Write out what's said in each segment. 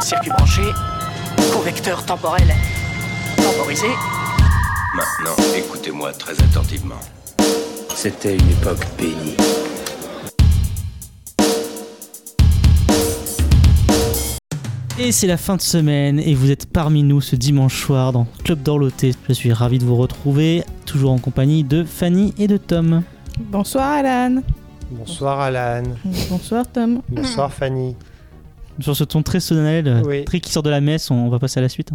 Circuit branché, convecteur temporel temporisé. Maintenant, écoutez-moi très attentivement. C'était une époque bénie. Et c'est la fin de semaine et vous êtes parmi nous ce dimanche soir dans Club d'Orloté. Je suis ravi de vous retrouver, toujours en compagnie de Fanny et de Tom. Bonsoir Alan. Bonsoir Alan. Bonsoir Tom. Bonsoir Fanny. Sur ce ton très solennel, Oui. très qui sort de la messe, on va passer à la suite.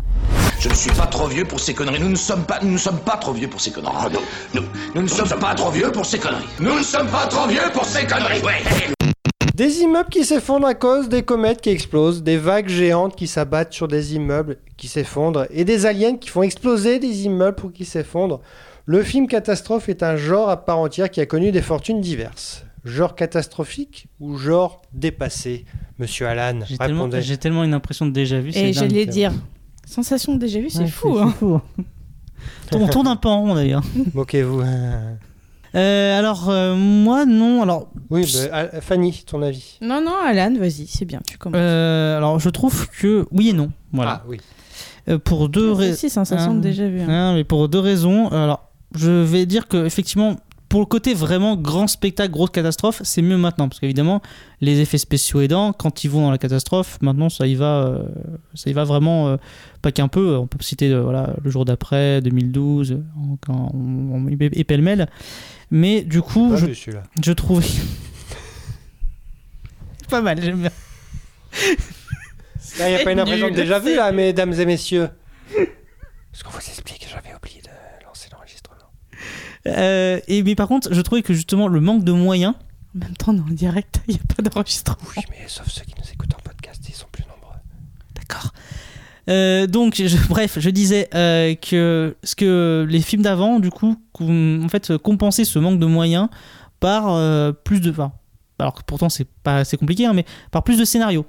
Je ne suis pas trop vieux pour ces conneries. Nous ne sommes pas, nous ne sommes pas trop vieux pour ces conneries. nous, nous, nous ne sommes pas trop vieux pour ces conneries. Nous ne sommes pas trop vieux pour ces conneries. Ouais. Des immeubles qui s'effondrent à cause des comètes qui explosent, des vagues géantes qui s'abattent sur des immeubles qui s'effondrent, et des aliens qui font exploser des immeubles pour qu'ils s'effondrent. Le film catastrophe est un genre à part entière qui a connu des fortunes diverses. Genre catastrophique ou genre dépassé Monsieur Alan, J'ai tellement, répondez. j'ai tellement une impression de déjà vu. Et j'allais dire, sensation de déjà vu, c'est Ouais, fou. Hein. On tourne un peu en rond d'ailleurs. Moquez-vous. Euh, alors, euh, moi, non. Alors, Oui, bah, ah, Fanny, ton avis Non, non, Alan, vas-y, c'est bien, tu commences. euh, alors, je trouve que oui et non. Voilà. Ah oui. Euh, pour deux raisons. si, sensation Ah. déjà vu. hein. Hein, mais pour deux raisons. Alors, je vais dire que effectivement, pour le côté vraiment grand spectacle, grosse catastrophe, c'est mieux maintenant parce qu'évidemment, les effets spéciaux aidant, quand ils vont dans la catastrophe, maintenant ça y va, euh, ça y va vraiment euh, pas qu'un peu. On peut citer euh, voilà le jour d'après, 2012, en- quand on, on- et pêle-mêle. Mais du coup, je, vu je trouvais pas mal. J'aime bien. Là, il n'y a pas une impression de déjà vu, là, mesdames et messieurs. Ce qu'on vous explique, j'avais oublié de lancer l'enregistrement. Euh, et mais par contre, je trouvais que justement le manque de moyens En même temps, on est en direct, il n'y a pas d'enregistrement. Oui, mais sauf ceux qui nous écoutent en podcast, ils sont plus nombreux. D'accord. Euh, donc, je- bref, je disais euh, que ce que les films d'avant, du coup, en fait, compensaient ce manque de moyens par euh, plus de. Enfin, alors que pourtant c'est pas assez compliqué, hein, mais par plus de scénarios.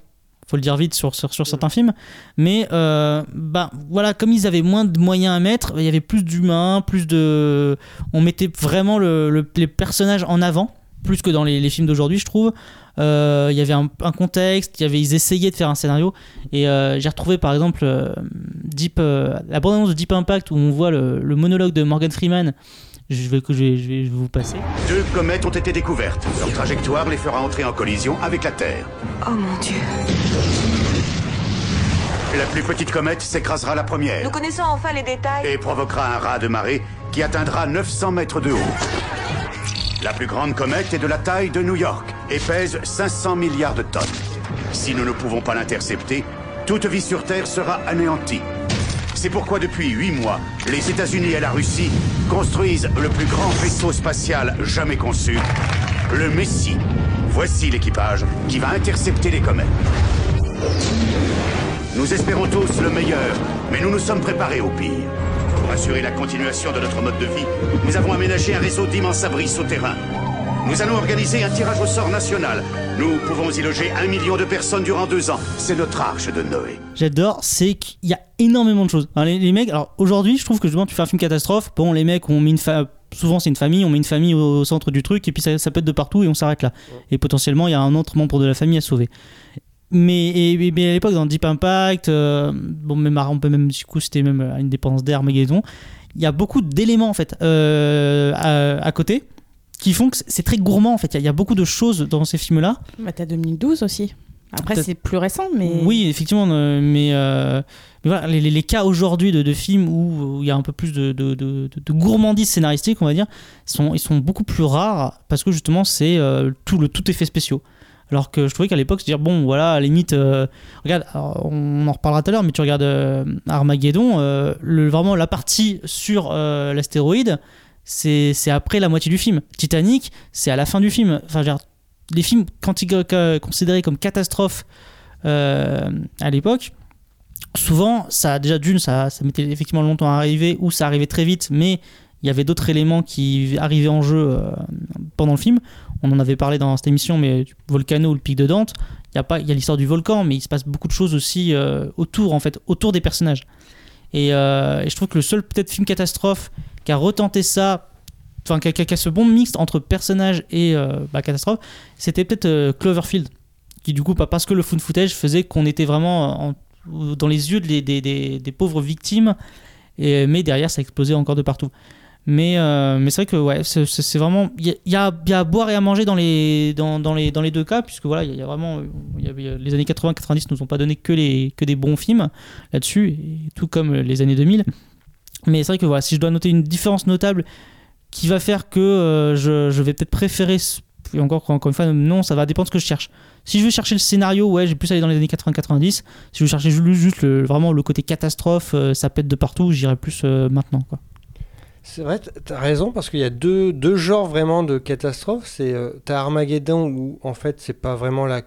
Faut le dire vite sur, sur, sur certains films, mais euh, bah voilà, comme ils avaient moins de moyens à mettre, il y avait plus d'humains, plus de, on mettait vraiment le, le- les personnages en avant, plus que dans les, les films d'aujourd'hui, je trouve. Euh, Il y avait un, un contexte, il y avait, ils essayaient de faire un scénario, et euh, j'ai retrouvé par exemple euh, Deep, la bande-annonce de Deep Impact où on voit le, le monologue de Morgan Freeman. Je vais, que je vais, je vais vous passer. Deux comètes ont été découvertes. Leur trajectoire les fera entrer en collision avec la Terre. Oh mon dieu. La plus petite comète s'écrasera la première Nous connaissons enfin les détails. et provoquera un raz de marée qui atteindra 900 mètres de haut. La plus grande comète est de la taille de New York et pèse 500 milliards de tonnes. Si nous ne pouvons pas l'intercepter, toute vie sur Terre sera anéantie. C'est pourquoi depuis huit mois, les États-Unis et la Russie construisent le plus grand vaisseau spatial jamais conçu, le Messie. Voici l'équipage qui va intercepter les comètes. Nous espérons tous le meilleur, mais nous nous sommes préparés au pire. Pour assurer la continuation de notre mode de vie, nous avons aménagé un réseau d'immenses abris souterrains. Nous allons organiser un tirage au sort national. Nous pouvons y loger un million de personnes durant deux ans. C'est notre arche de Noé. J'adore, c'est qu'il y a énormément de choses. Alors, les, mecs, alors aujourd'hui, je trouve que justement, tu fais un film catastrophe. Bon, les mecs, on met une souvent c'est une famille, on met une famille au, centre du truc, et puis ça, ça pète de partout et on s'arrête là. Et potentiellement, il y a un autre membre de la famille à sauver. Mais, à l'époque, dans Deep Impact, euh, bon, même, on peut même, du coup, c'était même une dépense d'air, Armageddon, il y a beaucoup d'éléments en fait euh, à côté qui font que c'est très gourmand en fait. Il y a- il y, a beaucoup de choses dans ces films-là. Bah, t'as 2012 aussi. Après, c'est plus récent, mais. Oui, effectivement, euh, mais, euh, mais voilà, les, cas aujourd'hui de, de films où où il y a un peu plus de, de, de- de gourmandise scénaristique, on va dire, sont, ils sont beaucoup plus rares parce que justement, c'est euh, tout le tout effet spéciaux. Alors que je trouvais qu'à l'époque, se dire, bon, voilà, à la limite, euh, regarde, on en reparlera tout à l'heure, mais tu regardes euh, Armageddon, euh, le, vraiment la partie sur l'astéroïde, c'est après la moitié du film. Titanic, c'est à la fin du film. Enfin, les films, quand ils sont considérés comme catastrophes euh, à l'époque, souvent, ça déjà d'une, ça, mettait effectivement longtemps à arriver, ou ça arrivait très vite, mais il y avait d'autres éléments qui arrivaient en jeu euh, pendant le film. On en avait parlé dans cette émission, mais Volcano ou le pic de Dante, il y a a l'histoire du volcan, mais il se passe beaucoup de choses aussi euh, autour, en fait, autour des personnages. Et, euh, et je trouve que le seul peut-être film catastrophe qui a retenté ça, enfin qui a, ce bon mix entre personnage et euh, bah, catastrophe, c'était peut-être euh, Cloverfield, qui du coup, pas- parce que le found footage faisait qu'on était vraiment en- dans les yeux des, pauvres victimes, mais derrière ça explosait encore de partout. Mais, euh, c'est vrai que ouais, c'est- vraiment. Il y a, à boire et à manger dans les, deux cas, puisque voilà, il y a- vraiment. les années 80-90 nous ont pas donné que, des bons films là-dessus, tout comme les années 2000. Mais c'est vrai que voilà, si je dois noter une différence notable qui va faire que euh, je, vais peut-être préférer. Et encore, encore une fois, non, ça va dépendre de ce que je cherche. Si je veux chercher le scénario, ouais, j'ai plus aller dans les années 80-90. Si je veux chercher ju- juste vraiment le côté catastrophe, euh, ça pète de partout, j'irai plus euh, maintenant. C'est vrai, t'as raison, parce qu'il y a deux, deux genres vraiment de catastrophes. C'est t'as Armageddon où en fait c'est pas vraiment la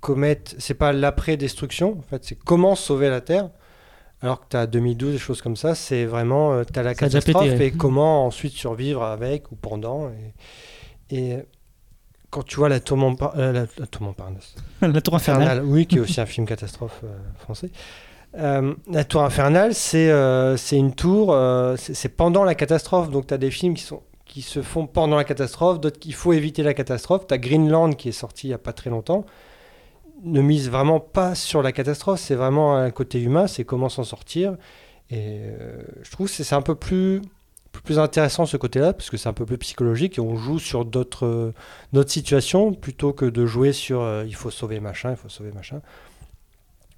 comète, c'est pas l'après-destruction, en fait c'est comment sauver la Terre. Alors que t'as 2012, des choses comme ça, c'est vraiment euh, t'as la Ça a déjà catastrophe pété, ouais. et comment ensuite survivre avec ou pendant. Et, et quand tu vois la tour Montpa- euh, la, la tour Montparnasse, la tour infernale. Infernal, oui, qui est aussi un film catastrophe euh, français. Euh, la tour infernale, c'est euh, c'est une tour, c'est c'est pendant la catastrophe. Donc, tu as des films qui, sont, qui se font pendant la catastrophe, d'autres qu'il faut éviter la catastrophe. Tu as Greenland qui est sorti il n'y a pas très longtemps. Ne mise vraiment pas sur la catastrophe, c'est vraiment un côté humain, c'est comment s'en sortir. Et euh, je trouve que c'est un peu plus, plus intéressant ce côté-là, parce que c'est un peu plus psychologique et on joue sur d'autres euh, situations plutôt que de jouer sur euh, il faut sauver machin, il faut sauver machin.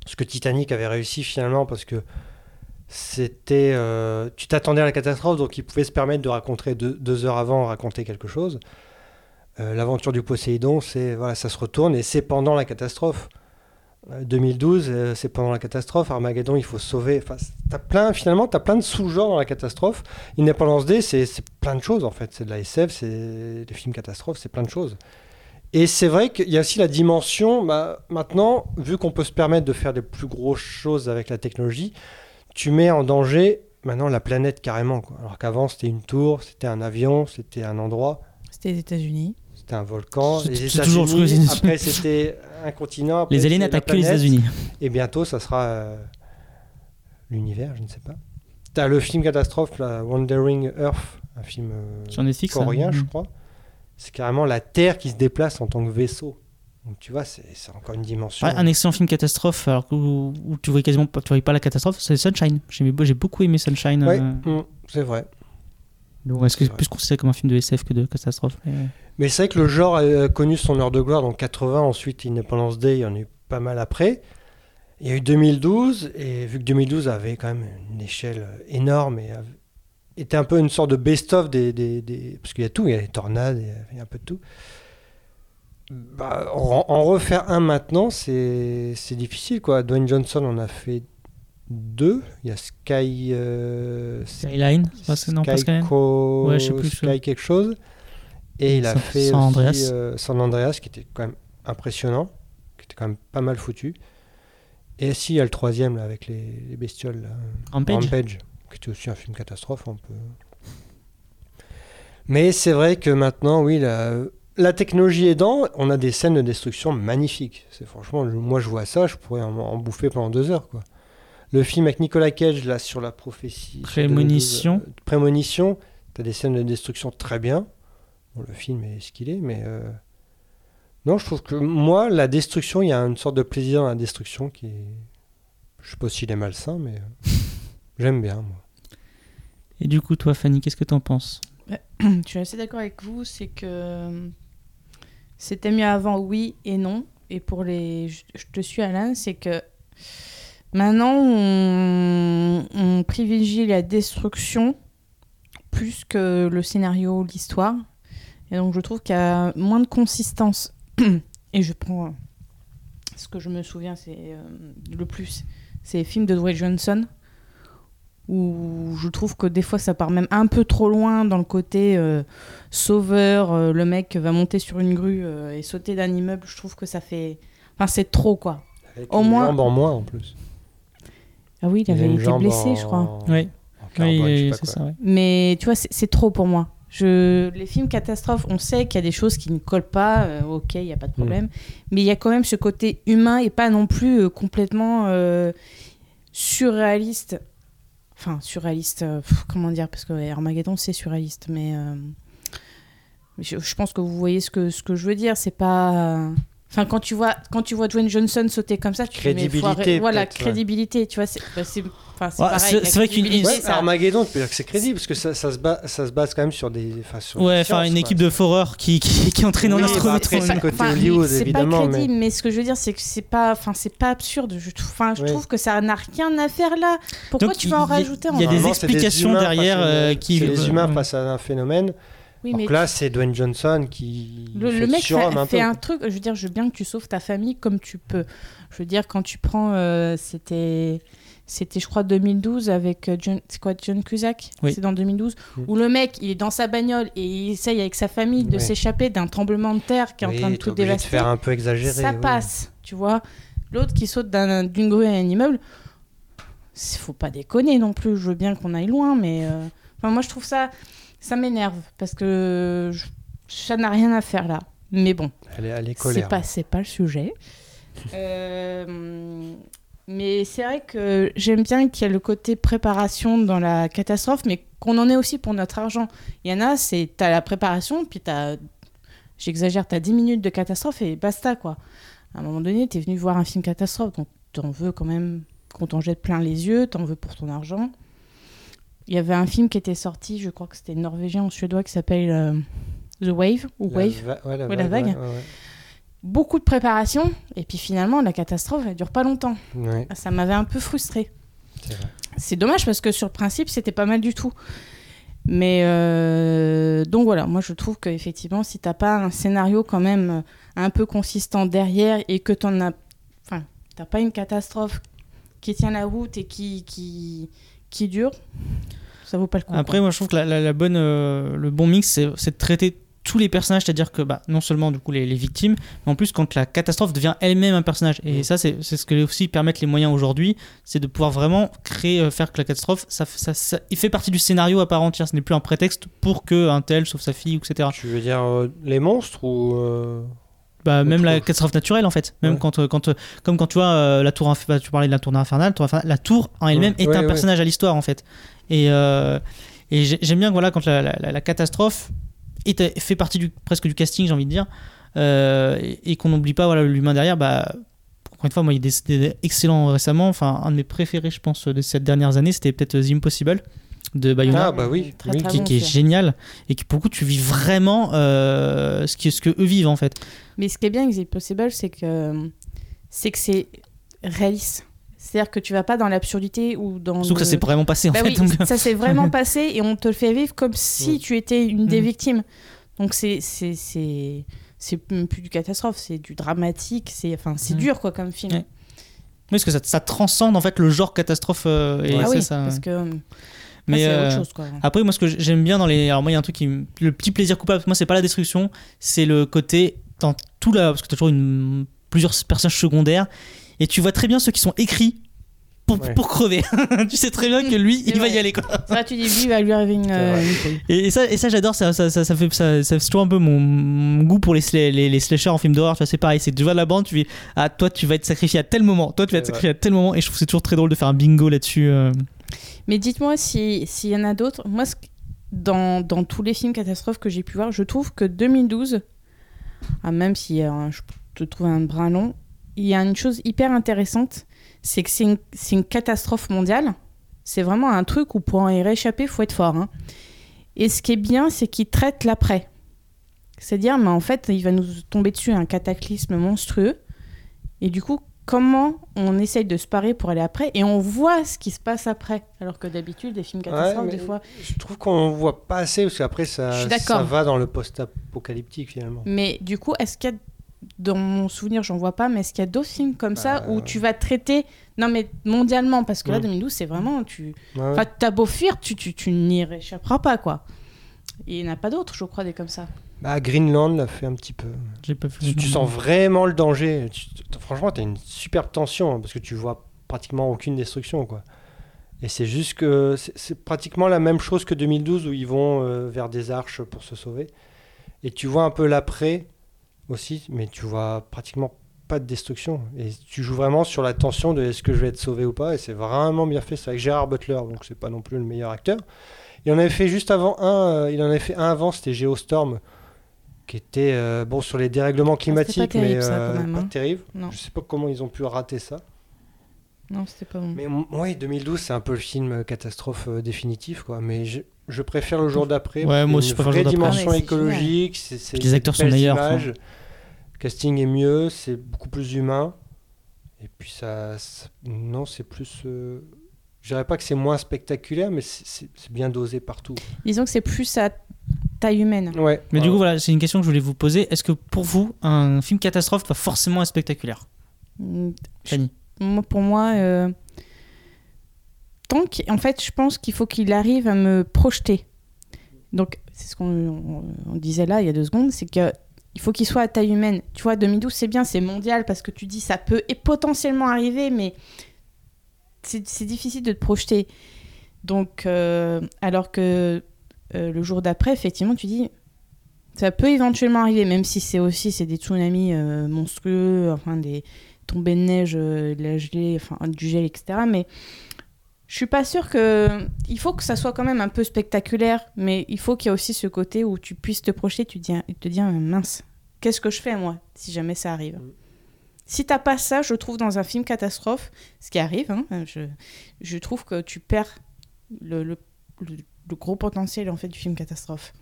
Ce que Titanic avait réussi finalement parce que c'était. euh, tu t'attendais à la catastrophe, donc il pouvait se permettre de raconter deux heures avant, raconter quelque chose. Euh, L'aventure du Poséidon, c'est voilà, ça se retourne et c'est pendant la catastrophe. Euh, 2012, euh, c'est pendant la catastrophe. Armageddon, il faut sauver. Enfin, t'as plein, finalement, tu as plein de sous-genres dans la catastrophe. Independence Day, c'est c'est plein de choses en fait. C'est de la SF, c'est des films catastrophes, c'est plein de choses. Et c'est vrai qu'il y a aussi la dimension, bah, maintenant, vu qu'on peut se permettre de faire des plus grosses choses avec la technologie, tu mets en danger maintenant la planète carrément. Alors qu'avant, c'était une tour, c'était un avion, c'était un endroit, C'était les États-Unis. c'était un volcan. C'est- Les États-Unis, les États-Unis. après, c'était un continent. après, Les aliens attaquent que les. États-Unis. Et bientôt, ça sera euh, l'univers, je ne sais pas. T'as le film catastrophe, là, Wandering Earth, un film euh, Sur Netflix, coréen, ça. je crois. C'est carrément la Terre qui se déplace en tant que vaisseau. Donc tu vois, c'est encore une dimension. Ouais, un excellent film catastrophe, alors que- où, où tu voyais quasiment pas, tu voyais pas la catastrophe, c'est Sunshine. J'ai j'ai beaucoup aimé Sunshine. Ouais, euh, mm, c'est vrai. Donc est-ce que c'est plus considéré comme un film de SF que de catastrophe mais- Mais c'est vrai que le genre a connu son heure de gloire dans 80, ensuite Independence Day, il y en a eu pas mal après. Il y a eu 2012, et vu que 2012 avait quand même une échelle énorme et était un peu une sorte de best-of des, des, des- Parce qu'il y a tout, il y a les tornades, il y a- un peu de tout. Bah, en, en refaire un maintenant, c'est c'est difficile, quoi. Dwayne Johnson en a fait deux. Il y a Sky... euh, Skyline non, pas Sky Skyline Co- Ouais, je sais plus, Sky quelque chose. Et il a San- fait San aussi, Andreas. euh, San Andreas, qui était quand même impressionnant, qui était quand même pas mal foutu. Et si, il y a le troisième là, avec les, les bestioles. là. Rampage. qui était aussi un film catastrophe un peu. Mais c'est vrai que maintenant, oui, la, la technologie aidant, on a des scènes de destruction magnifiques. C'est franchement, moi je vois ça, je pourrais en, en bouffer pendant deux heures. Quoi. Le film avec Nicolas Cage, là, sur la prophétie. sur Prémonition. 2012, euh, Prémonition, tu as des scènes de destruction très bien. Bon, le film est ce qu'il est, mais. euh, Non, je trouve que moi, la destruction, il y a une sorte de plaisir dans la destruction qui est. Je sais pas s'il est malsain, mais. euh, J'aime bien, moi. Et du coup, toi, Fanny, qu'est-ce que t'en penses? Je suis assez d'accord avec vous, c'est que c'était mieux avant, oui et non. Et pour les. Je, je te suis, Alain, c'est que maintenant, on, on privilégie la destruction plus que le scénario, l'histoire. Et donc, je trouve qu'il y a moins de consistance. et je prends. euh, Ce que je me souviens, c'est euh, le plus. C'est les films de Dwayne Johnson où je trouve que des fois ça part même un peu trop loin dans le côté euh, sauveur, euh, le mec va monter sur une grue et sauter d'un immeuble, je trouve que ça fait... Enfin c'est trop quoi. Avec Au une moins- jambe en moins en plus. Ah oui, il avait été blessé en- je crois. Oui, carbone, c'est ça, ouais. Mais tu vois, c'est trop pour moi. Je... Les films catastrophes, on sait qu'il y a des choses qui ne collent pas, euh, ok, il n'y a pas de problème. Mais il y a quand même ce côté humain et pas non plus euh, complètement euh, surréaliste. Enfin, surréaliste, euh, pff, comment dire? Parce que Armageddon, c'est surréaliste, mais euh, je, je pense que vous voyez ce que, ce que je veux dire. C'est pas. Enfin, quand tu vois, quand tu vois Dwayne Johnson sauter comme ça, tu Crédibilité, arrêter- Voilà, ouais. crédibilité, tu vois. C'est bah, c'est- enfin, c'est Ouais, pareil. c'est- la c'est vrai qu'une- Ouais, ça- Armageddon, tu peux dire que c'est crédible parce que ça, ça se base, ça se base quand même sur des. Enfin, sur Ouais, enfin une quoi. équipe de foreurs qui, qui, qui entraîne en Oui, astronaute. bah, après, c'est pas crédible, mais... ce que je veux dire, c'est que c'est pas, enfin, c'est pas absurde. Je, trouve- enfin, je trouve que ça n'a rien à faire là. Pourquoi Donc, tu vas en rajouter en il y a des explications derrière, euh, qui- les humains face à un phénomène. Oui, Donc mais là, c'est Dwayne Johnson qui. le, fait le mec fait, un fait peu. un truc. Je veux dire, je veux bien que tu sauves ta famille comme tu peux. Je veux dire, quand tu prends, euh, c'était, c'était, je crois, 2012 avec euh, John, c'est quoi, John Cusack? Oui. C'est dans 2012 Mm. où le mec, il est dans sa bagnole et il essaye avec sa famille de Oui. s'échapper d'un tremblement de terre qui est Oui, en train de tout obligé de dévaster. faire un peu exagéré. ça oui. passe, tu vois. L'autre qui saute d'un- d'une grue à un immeuble, faut pas déconner non plus. Je veux bien qu'on aille loin, mais euh, enfin, moi je trouve ça, ça m'énerve parce que je- ça n'a rien à faire là. Mais bon, Elle est, elle est c'est colère. pas, c'est pas le sujet. Euh, mais c'est vrai que j'aime bien qu'il y ait le côté préparation dans la catastrophe, mais qu'on en ait aussi pour notre argent. Il y en a, c'est t'as la préparation, puis t'as, j'exagère, t'as 10 minutes de catastrophe et basta quoi. À un moment donné, t'es venu voir un film catastrophe, donc t'en veux quand même qu'on t'en jette plein les yeux, t'en veux pour ton argent. Il y avait un film qui était sorti, je crois que c'était norvégien ou suédois, qui s'appelle euh, The Wave ou La Wave va- ouais, la Ouais, la vague. ouais, beaucoup de préparation et puis finalement la catastrophe elle dure pas longtemps. Ça m'avait un peu frustré. C'est dommage parce que sur le principe c'était pas mal du tout. Mais euh, donc voilà, moi je trouve qu'effectivement si t'as pas un scénario quand même euh, un peu consistant derrière et que t'en as, enfin t'as pas une catastrophe qui tient la route et qui qui qui dure, ça vaut pas le coup. Après, quoi. moi, je trouve que la, la- la bonne, euh, le bon mix, c'est de traiter tous les personnages, c'est-à-dire que bah, non seulement du coup les, les victimes, mais en plus quand la catastrophe devient elle-même un personnage. Et Mm. ça, c'est c'est ce que aussi permettent les moyens aujourd'hui, c'est de pouvoir vraiment créer, euh, faire que la catastrophe, ça, ça, ça- il fait partie du scénario à part entière. Ce n'est plus un prétexte pour que un tel sauve sa fille, etc. Tu veux dire euh, les monstres ou. euh, Bah, même la catastrophe naturelle en fait. Même Ouais. quand, quand, comme quand tu vois euh, la tour, bah, tu parlais de la tour infernale, la tour en elle-même Ouais. est Ouais, un ouais. personnage à l'histoire en fait. Et, euh, et j'aime bien voilà quand la, la- la- la catastrophe est, fait partie du, presque du casting, j'ai envie de dire, euh, et, et qu'on n'oublie pas voilà l'humain derrière. Bah, encore une fois, moi il y a des, des excellents récemment. Enfin, un de mes préférés, je pense, de ces dernières années, c'était peut-être The Impossible de Bayona Ah, bah oui. Très, oui. très qui, bon, qui est génial et qui pour le coup tu vis vraiment euh, ce que eux vivent en fait. Mais ce qui est bien avec The Impossible, c'est que c'est que c'est réaliste. C'est-à-dire que tu vas pas dans l'absurdité ou dans. Surtout que ça le- s'est vraiment passé en Bah fait. oui, donc- ça s'est vraiment passé et on te le fait vivre comme si Ouais. tu étais une des Mhm. victimes. Donc c'est c'est c'est c'est même plus du catastrophe, c'est du dramatique, c'est enfin c'est Mhm. dur quoi comme film. Ouais. Oui, parce que ça, ça transcende en fait le genre catastrophe euh, et ah ça, oui, ça- parce que euh, mais c'est euh, autre chose quoi. après moi ce que j'aime bien dans les alors moi il y a un truc qui le petit plaisir coupable moi c'est pas la destruction c'est le côté dans tout là parce que t'as toujours une plusieurs personnages secondaires et tu vois très bien ceux qui sont écrits pour, Ouais. pour crever tu sais très bien que lui il va y aller quoi vrai, tu dis lui il va lui arriver une, euh. Et, et ça, et ça j'adore, ça, ça, ça, ça fait, ça, ça, c'est toujours un peu mon, mon goût pour les, les, les slashers en film d'horreur. Tu vois, c'est pareil, c'est tu vois la bande, tu dis, ah, toi, tu vas être sacrifié à tel moment, toi, tu vas être sacrifié à tel moment. Et je trouve que c'est toujours très drôle de faire un bingo là-dessus. euh. Mais dites-moi si- s'il y en a d'autres. Moi, ce- dans, dans tous les films catastrophes que j'ai pu voir, je trouve que 2012, ah, même si euh, je te trouve un brin long, il y a une chose hyper intéressante, c'est que c'est une, catastrophe mondiale. C'est vraiment un truc où pour en y réchapper, faut être fort. hein. Et ce qui est bien, c'est qu'il traite l'après. C'est-à-dire, mais en fait, il va nous tomber dessus un cataclysme monstrueux. Et du coup, comment on essaye de se parer pour aller après? Et on voit ce qui se passe après. Alors que d'habitude, les films catastrophes, Ouais, des fois. Je trouve qu'on voit pas assez parce qu'après ça, ça va dans le post-apocalyptique finalement. Mais du coup, est-ce qu'il y a. Dans mon souvenir, j'en vois pas, mais est-ce qu'il y a d'autres films comme ça où tu vas traiter. Non, mais mondialement, parce que là, Mm. 2012, c'est vraiment. Tu... Ouais. Enfin, t'as beau fuir, tu, tu, tu n'y réchapperas pas, quoi. Et il n'y en a pas d'autres, je crois, des comme ça. Bah, Greenland l'a fait un petit peu. J'ai pas vu. Tu, tu sens vraiment le danger. Tu- franchement, tu as une superbe tension hein, parce que tu vois pratiquement aucune destruction. quoi. Et c'est juste que c'est- c'est pratiquement la même chose que 2012 où ils vont euh, vers des arches pour se sauver. Et tu vois un peu l'après aussi, mais tu vois pratiquement pas de destruction. Et tu joues vraiment sur la tension de est-ce que je vais être sauvé ou pas. Et c'est vraiment bien fait. C'est avec Gérard Butler, donc c'est pas non plus le meilleur acteur. Il en avait fait juste avant un, euh, il en avait fait un avant, c'était Geostorm, qui était euh, bon sur les dérèglements climatiques, terrible, mais ça, euh, quand même, pas hein. terrible. Non. Je sais pas comment ils ont pu rater ça. Non, c'était pas bon. Mais oui, 2012, c'est un peu le film catastrophe euh, définitif, quoi. Mais je, je préfère le jour d'après. Ouais, moi aussi, a je préfère une le vraie jour d'après. dimension Ah, écologique. les acteurs sont meilleurs, images, enfin. Le casting est mieux, c'est beaucoup plus humain. Et puis ça, ça- non, c'est plus. euh, je dirais pas que c'est moins spectaculaire, mais c'est- bien dosé partout. Disons que c'est plus à taille humaine. Ouais. Mais du coup, voilà, c'est une question que je voulais vous poser. Est-ce que pour vous, un film catastrophe doit forcément être spectaculaire Mm, Fanny Moi, pour moi, euh, tant qu'en fait, je pense qu'il faut qu'il arrive à me projeter. Donc, c'est ce qu'on on- on disait là il y a deux secondes, c'est que il faut qu'il soit à taille humaine. Tu vois, 2012, c'est bien, c'est mondial parce que tu dis ça peut et potentiellement arriver, mais c'est difficile de te projeter. Donc, euh, alors que euh, le jour d'après, effectivement, tu dis ça peut éventuellement arriver, même si c'est aussi c'est des tsunamis euh, monstrueux, enfin des tombées de neige, de la gelée, enfin du gel, etc. Mais je suis pas sûre que. Il faut que ça soit quand même un peu spectaculaire, mais il faut qu'il y ait aussi ce côté où tu puisses te projeter, tu te dis, te dire mince, qu'est-ce que je fais moi si jamais ça arrive? Si t'as pas ça, je trouve dans un film catastrophe, ce qui arrive, hein, je, je trouve que tu perds le, le, le- le gros potentiel en fait du film catastrophe.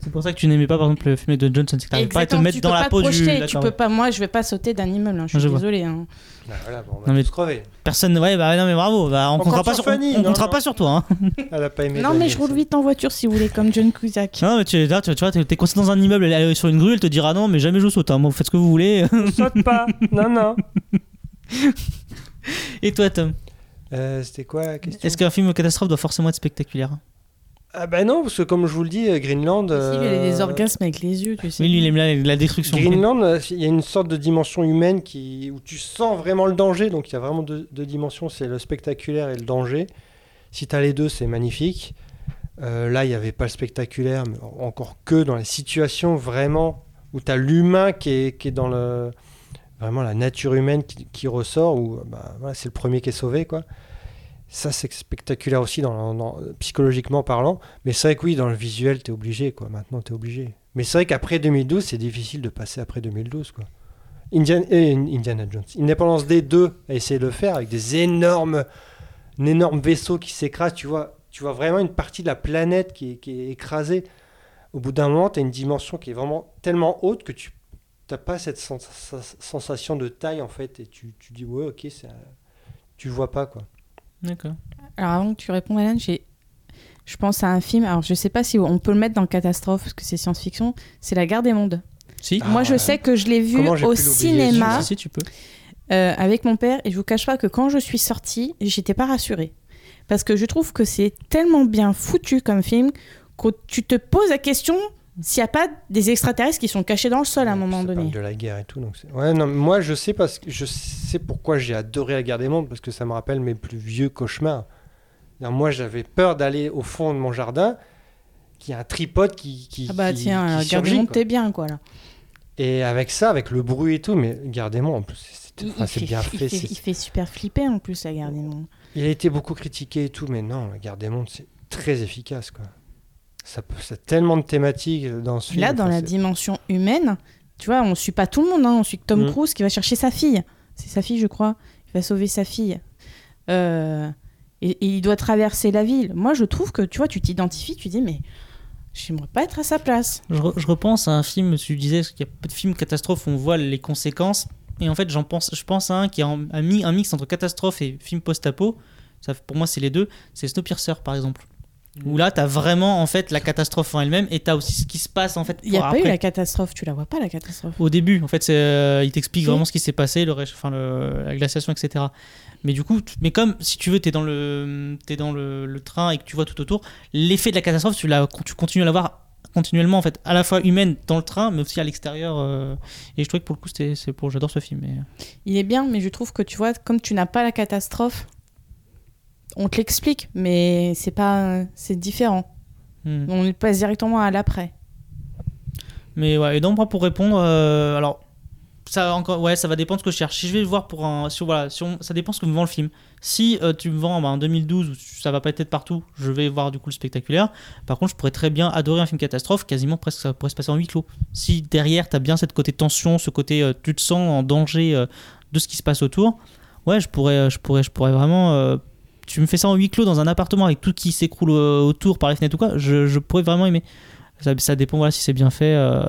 C'est pour ça que tu n'aimais pas, par exemple, le film de Johnson. C'est que t'arrives pas à te mettre tu dans la peau du. projeter, tu D'accord, peux pas. Moi, je vais pas sauter d'un immeuble. hein, je suis Je désolée. hein. Bah voilà, bon, on va Non, mais- crever. Personne. Ouais, bah non, mais bravo. Bah, on On comptera compte pas sur on- Fanny, on non, comptera non. pas sur toi. hein. Elle a pas aimé. Non, mais je roule vite en voiture si vous voulez, comme John Cusack. Non, mais tu, là, tu, tu vois, t'es coincé dans un immeuble, elle est sur une grue, elle te dira non, mais jamais je saute. hein. Moi, vous faites ce que vous voulez. Saute pas. Non, non. Et toi, Tom? Euh, C'était quoi la question? Est-ce qu'un film catastrophe doit forcément être spectaculaire? Ah bah non, parce que comme je vous le dis, Greenland. Si, il a des euh, orgasmes avec les yeux, tu sais. Oui, lui, il aime la, la destruction. Greenland, euh, il y a une sorte de dimension humaine qui, où tu sens vraiment le danger. Donc il y a vraiment deux, deux dimensions, c'est le spectaculaire et le danger. Si tu as les deux, c'est magnifique. Euh, là, il n'y avait pas le spectaculaire, mais encore que dans les situations vraiment où tu as l'humain qui est, qui est dans le, vraiment la nature humaine qui, qui ressort, où bah, voilà, c'est le premier qui est sauvé. quoi. Ça, c'est spectaculaire aussi psychologiquement parlant. Mais c'est vrai que oui, dans le visuel, tu es obligé. quoi. Maintenant, tu es obligé. Mais c'est vrai qu'après 2012, c'est difficile de passer après 2012. Quoi. Euh, Indiana Jones. Independence D2 a essayé de le faire avec des énormes, un énorme qui s'écrase. Tu vois, tu vois vraiment une partie de la planète qui est, écrasée. Au bout d'un moment, tu as une dimension qui est vraiment tellement haute que tu n'as pas cette sens- sens- sensation de taille en fait. Et tu, tu dis, ouais, ok, un- tu vois pas. quoi. D'accord. Alors avant que tu répondes, Alan, j'ai... je pense à un film. Alors je sais pas si on peut le mettre dans catastrophe parce que c'est science-fiction. C'est La Guerre des Mondes. Si Ah, Moi, je ouais. sais que je l'ai vu au cinéma Si, si, tu peux. euh, avec mon père et je vous cache pas que quand je suis sortie, j'étais pas rassurée parce que je trouve que c'est tellement bien foutu comme film que tu te poses la question s'il n'y a pas des extraterrestres qui sont cachés dans le sol à un moment ça parle donné. de la guerre et tout. Donc ouais, non, moi je sais parce que je sais pourquoi j'ai adoré la guerre des mondes parce que ça me rappelle mes plus vieux cauchemars. Moi j'avais peur d'aller au fond de mon jardin, qu'il y a un tripode qui qui Ah bah qui- tiens, qui Guerre des Mondes, t'es bien quoi là. Et avec ça, avec le bruit et tout, mais guerre des mondes en plus, c'est enfin, c'est fait, bien il fait. il fait super flipper en plus la Guerre des Mondes. Il a été beaucoup critiqué et tout, mais non, la guerre des mondes c'est très efficace quoi. Ça peut, c'est tellement de thématiques dans ce film. Là, dans enfin, la dimension humaine, tu vois, on suit pas tout le monde. Hein. On suit que Tom Mm. Cruise qui va chercher sa fille. C'est sa fille, je crois. Il va sauver sa fille. Euh, et, et il doit traverser la ville. Moi, je trouve que, tu vois, tu t'identifies, tu dis, mais j'aimerais pas être à sa place. Je, re- je repense à un film, tu disais qu'il y a peu de films catastrophes où on voit les conséquences. Et en fait, j'en pense, je pense à un qui est en- un, un mix entre catastrophe et film post-apo. Ça, pour moi, c'est les deux. C'est Snowpiercer, par exemple. Où là, t'as vraiment en fait la catastrophe en elle-même et t'as aussi ce qui se passe en fait. Il n'y a pas eu la catastrophe. Tu la vois pas, la catastrophe. Au début, en fait, euh, il t'explique vraiment ce qui s'est passé, le, enfin, le- la glaciation, etc. Mais du coup, mais comme si tu veux, t'es dans le, t'es dans le, le train et que tu vois tout autour, l'effet de la catastrophe, tu, la, tu continues à l'avoir continuellement, en fait, à la fois humaine dans le train, mais aussi à l'extérieur. euh, et je trouvais que pour le coup, c'est pour, j'adore ce film. Mais... Il est bien, mais je trouve que, tu vois, comme tu n'as pas la catastrophe, on te l'explique, mais c'est pas, c'est différent. Hmm. On passe directement à l'après. Mais ouais, et donc moi pour répondre, euh, alors ça encore, ouais, ça va dépendre de ce que je cherche. Si je vais le voir pour un, si, voilà, si on- ça dépend ce que me vend le film. Si euh, tu me vends bah, en 2012 où ça va pas être partout, je vais voir du coup le spectaculaire. Par contre, je pourrais très bien adorer un film catastrophe, quasiment presque ça pourrait se passer en huis clos. Si derrière t'as bien cette côté tension, ce côté euh, tu te sens en danger de ce qui se passe autour, ouais, je pourrais, je pourrais, je pourrais vraiment. Tu me fais ça en huis clos dans un appartement avec tout qui s'écroule euh, autour par les fenêtres ou quoi, je, je pourrais vraiment aimer. Ça, ça dépend voilà si c'est bien fait. euh,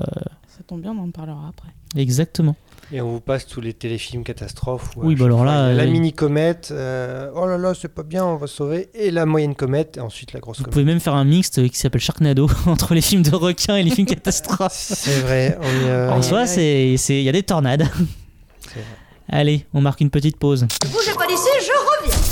Ça tombe bien, on en parlera après. exactement. Et on vous passe tous les téléfilms catastrophes. où, Oui, bah alors là, La euh, mini comète, euh, oh là là, c'est pas bien, on va sauver. Et la moyenne comète, et ensuite la grosse Vous comète. pouvez même faire un mixte qui s'appelle Sharknado entre les films de requins et les films catastrophes. C'est vrai, on euh, En soi, c'est c'est- il y a des tornades. C'est vrai. Allez, on marque une petite pause. Bougez pas d'ici, je reviens.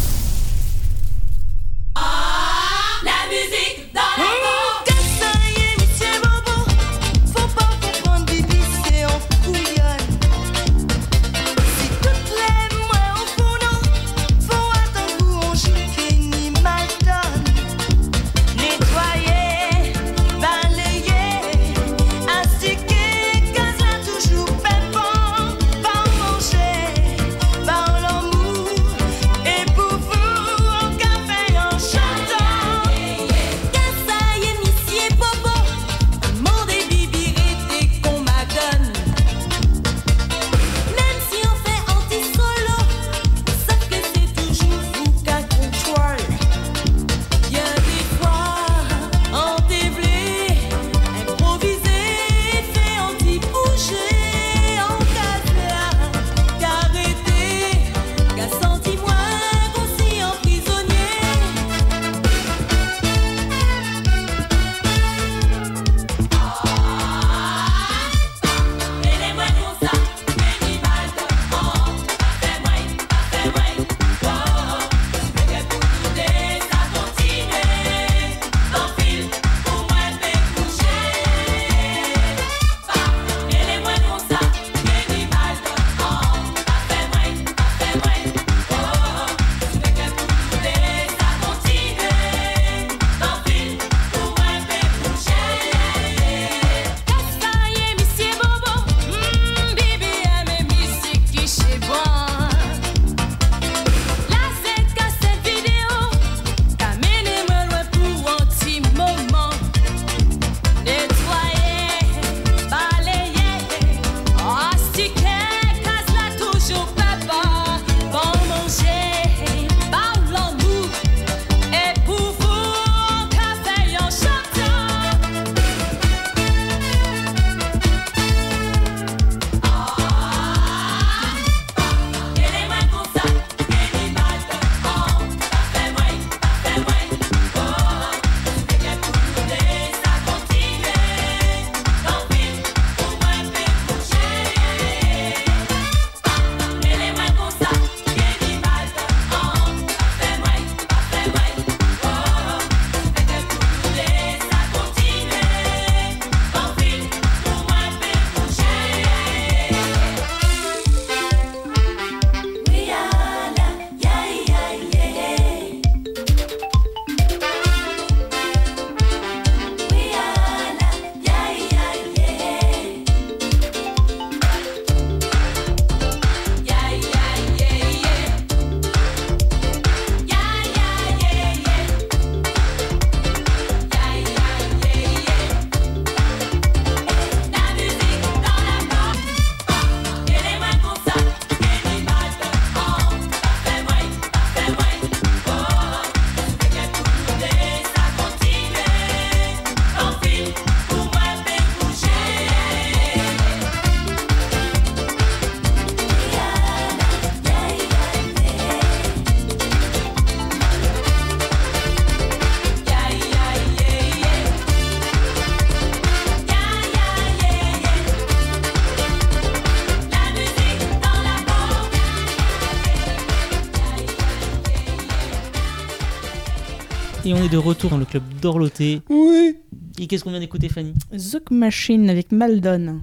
Est de retour dans le club d'Orloté. Oui. Et qu'est-ce qu'on vient d'écouter, Fanny? Zouk Machine avec Maldon.